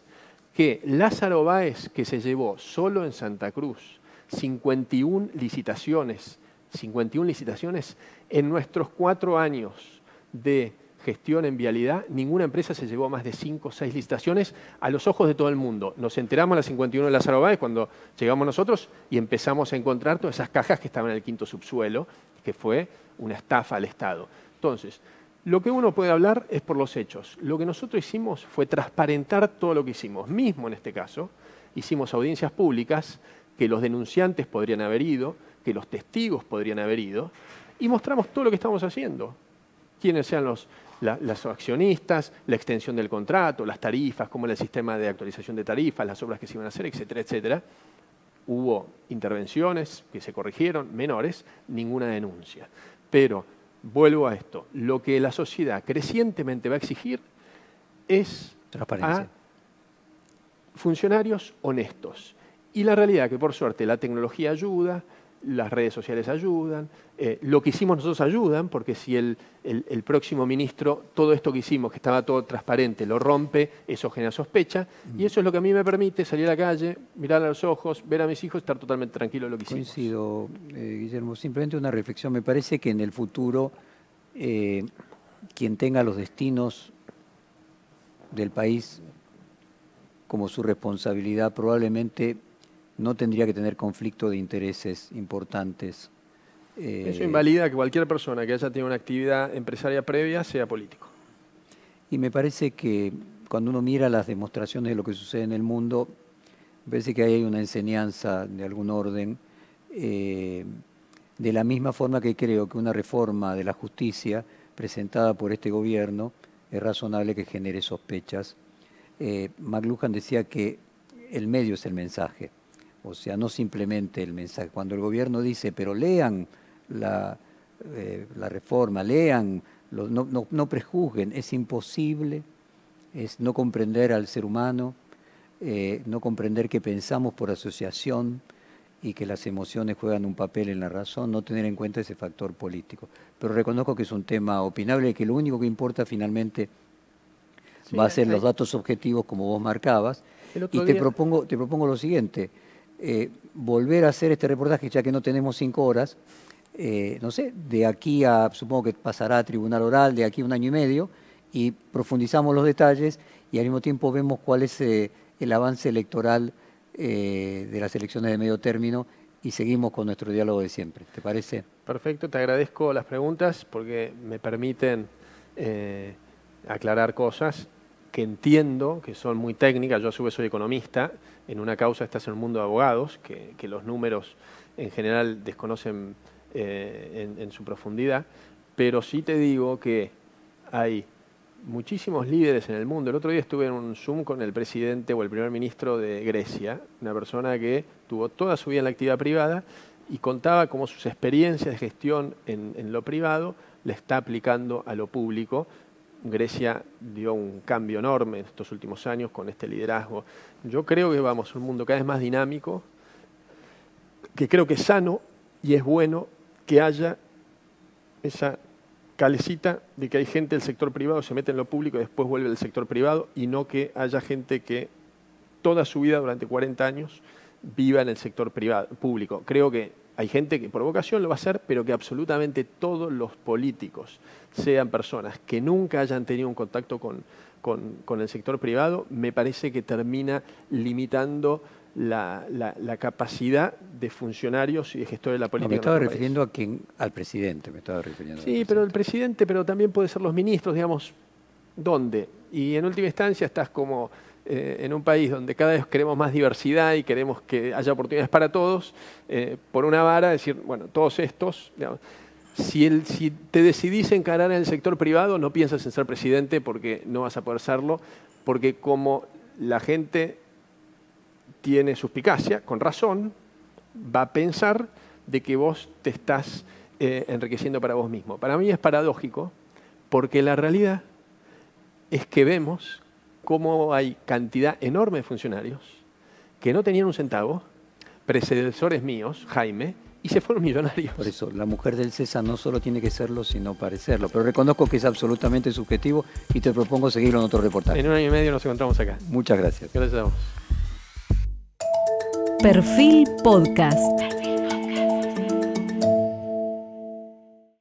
que Lázaro Báez, que se llevó solo en Santa Cruz 51 licitaciones, 51 licitaciones, en nuestros cuatro años de gestión en vialidad, ninguna empresa se llevó más de 5 o 6 licitaciones a los ojos de todo el mundo. Nos enteramos a las 51 de Lázaro Báez cuando llegamos nosotros y empezamos a encontrar todas esas cajas que estaban en el quinto subsuelo, que fue una estafa al Estado. Entonces, lo que uno puede hablar es por los hechos. Lo que nosotros hicimos fue transparentar todo lo que hicimos. Mismo en este caso, hicimos audiencias públicas que los denunciantes podrían haber ido, que los testigos podrían haber ido, y mostramos todo lo que estamos haciendo. Quiénes sean los, accionistas, la extensión del contrato, las tarifas, cómo era el sistema de actualización de tarifas, las obras que se iban a hacer, etcétera, etcétera. Hubo intervenciones que se corrigieron, menores, ninguna denuncia. Pero vuelvo a esto, lo que la sociedad crecientemente va a exigir es Transparencia. funcionarios honestos. Y la realidad que por suerte la tecnología ayuda, las redes sociales ayudan, eh, lo que hicimos nosotros ayudan, porque si el, próximo ministro, todo esto que hicimos, que estaba todo transparente, lo rompe, eso genera sospecha, y eso es lo que a mí me permite salir a la calle, mirar a los ojos, ver a mis hijos, estar totalmente tranquilo de lo que hicimos. Coincido, eh, Guillermo, simplemente una reflexión, me parece que en el futuro eh, quien tenga los destinos del país como su responsabilidad probablemente no tendría que tener conflicto de intereses importantes. Eh, Eso invalida que cualquier persona que haya tenido una actividad empresaria previa sea político. Y me parece que cuando uno mira las demostraciones de lo que sucede en el mundo, me parece que hay una enseñanza de algún orden, eh, de la misma forma que creo que una reforma de la justicia presentada por este gobierno es razonable que genere sospechas. Eh, McLuhan decía que el medio es el mensaje. O sea, no simplemente el mensaje. Cuando el gobierno dice, pero lean la, eh, reforma, lean, no, prejuzguen, es imposible, es no comprender al ser humano, eh, no comprender que pensamos por asociación y que las emociones juegan un papel en la razón, no tener en cuenta ese factor político. Pero reconozco que es un tema opinable y que lo único que importa finalmente va a ser los datos objetivos como vos marcabas. Y te, propongo, te propongo lo siguiente, eh, volver a hacer este reportaje, ya que no tenemos cinco horas, eh, no sé, de aquí a, supongo que pasará a tribunal oral, de aquí a un año y medio, y profundizamos los detalles y al mismo tiempo vemos cuál es eh, el avance electoral de las elecciones de medio término y seguimos con nuestro diálogo de siempre. ¿Te parece? Perfecto, te agradezco las preguntas porque me permiten aclarar cosas que entiendo que son muy técnicas, yo a su vez soy economista, en una causa estás en un mundo de abogados, que, los números en general desconocen eh, en, su profundidad, pero sí te digo que hay muchísimos líderes en el mundo. El otro día estuve en un Zoom con el presidente o el primer ministro de Grecia, una persona que tuvo toda su vida en la actividad privada y contaba cómo sus experiencias de gestión en lo privado le está aplicando a lo público Grecia dio un cambio enorme en estos últimos años con este liderazgo. Yo creo que vamos a un mundo cada vez más dinámico, que creo que es sano y es bueno que haya esa calecita de que hay gente del sector privado, se mete en lo público y después vuelve al sector privado, y no que haya gente que toda su vida, durante 40 años, viva en el sector privado, público. Creo que hay gente que por vocación lo va a hacer, pero que absolutamente todos los políticos sean personas que nunca hayan tenido un contacto con, con, con el sector privado, me parece que termina limitando la, la, capacidad de funcionarios y de gestores de la política. me estaba refiriendo a quien, al presidente, me estaba refiriendo. Sí, pero el presidente, pero también puede ser los ministros, digamos, ¿dónde? Y en última instancia estás como eh, en un país donde cada vez queremos más diversidad y queremos que haya oportunidades para todos, eh, por una vara, decir, bueno, todos estos, si, el, si te decidís encarar en el sector privado, no piensas en ser presidente porque no vas a poder serlo, porque como la gente tiene suspicacia, con razón, va a pensar de que vos te estás eh, enriqueciendo para vos mismo. Para mí es paradójico, porque la realidad es que vemos cómo hay cantidad enorme de funcionarios que no tenían un centavo, predecesores míos, Jaime, y se fueron millonarios. Por eso, la mujer del César no solo tiene que serlo, sino parecerlo. Pero reconozco que es absolutamente subjetivo y te propongo seguirlo en otro reportaje. En un año y medio nos encontramos acá. Muchas gracias. Gracias a vos. Perfil Podcast.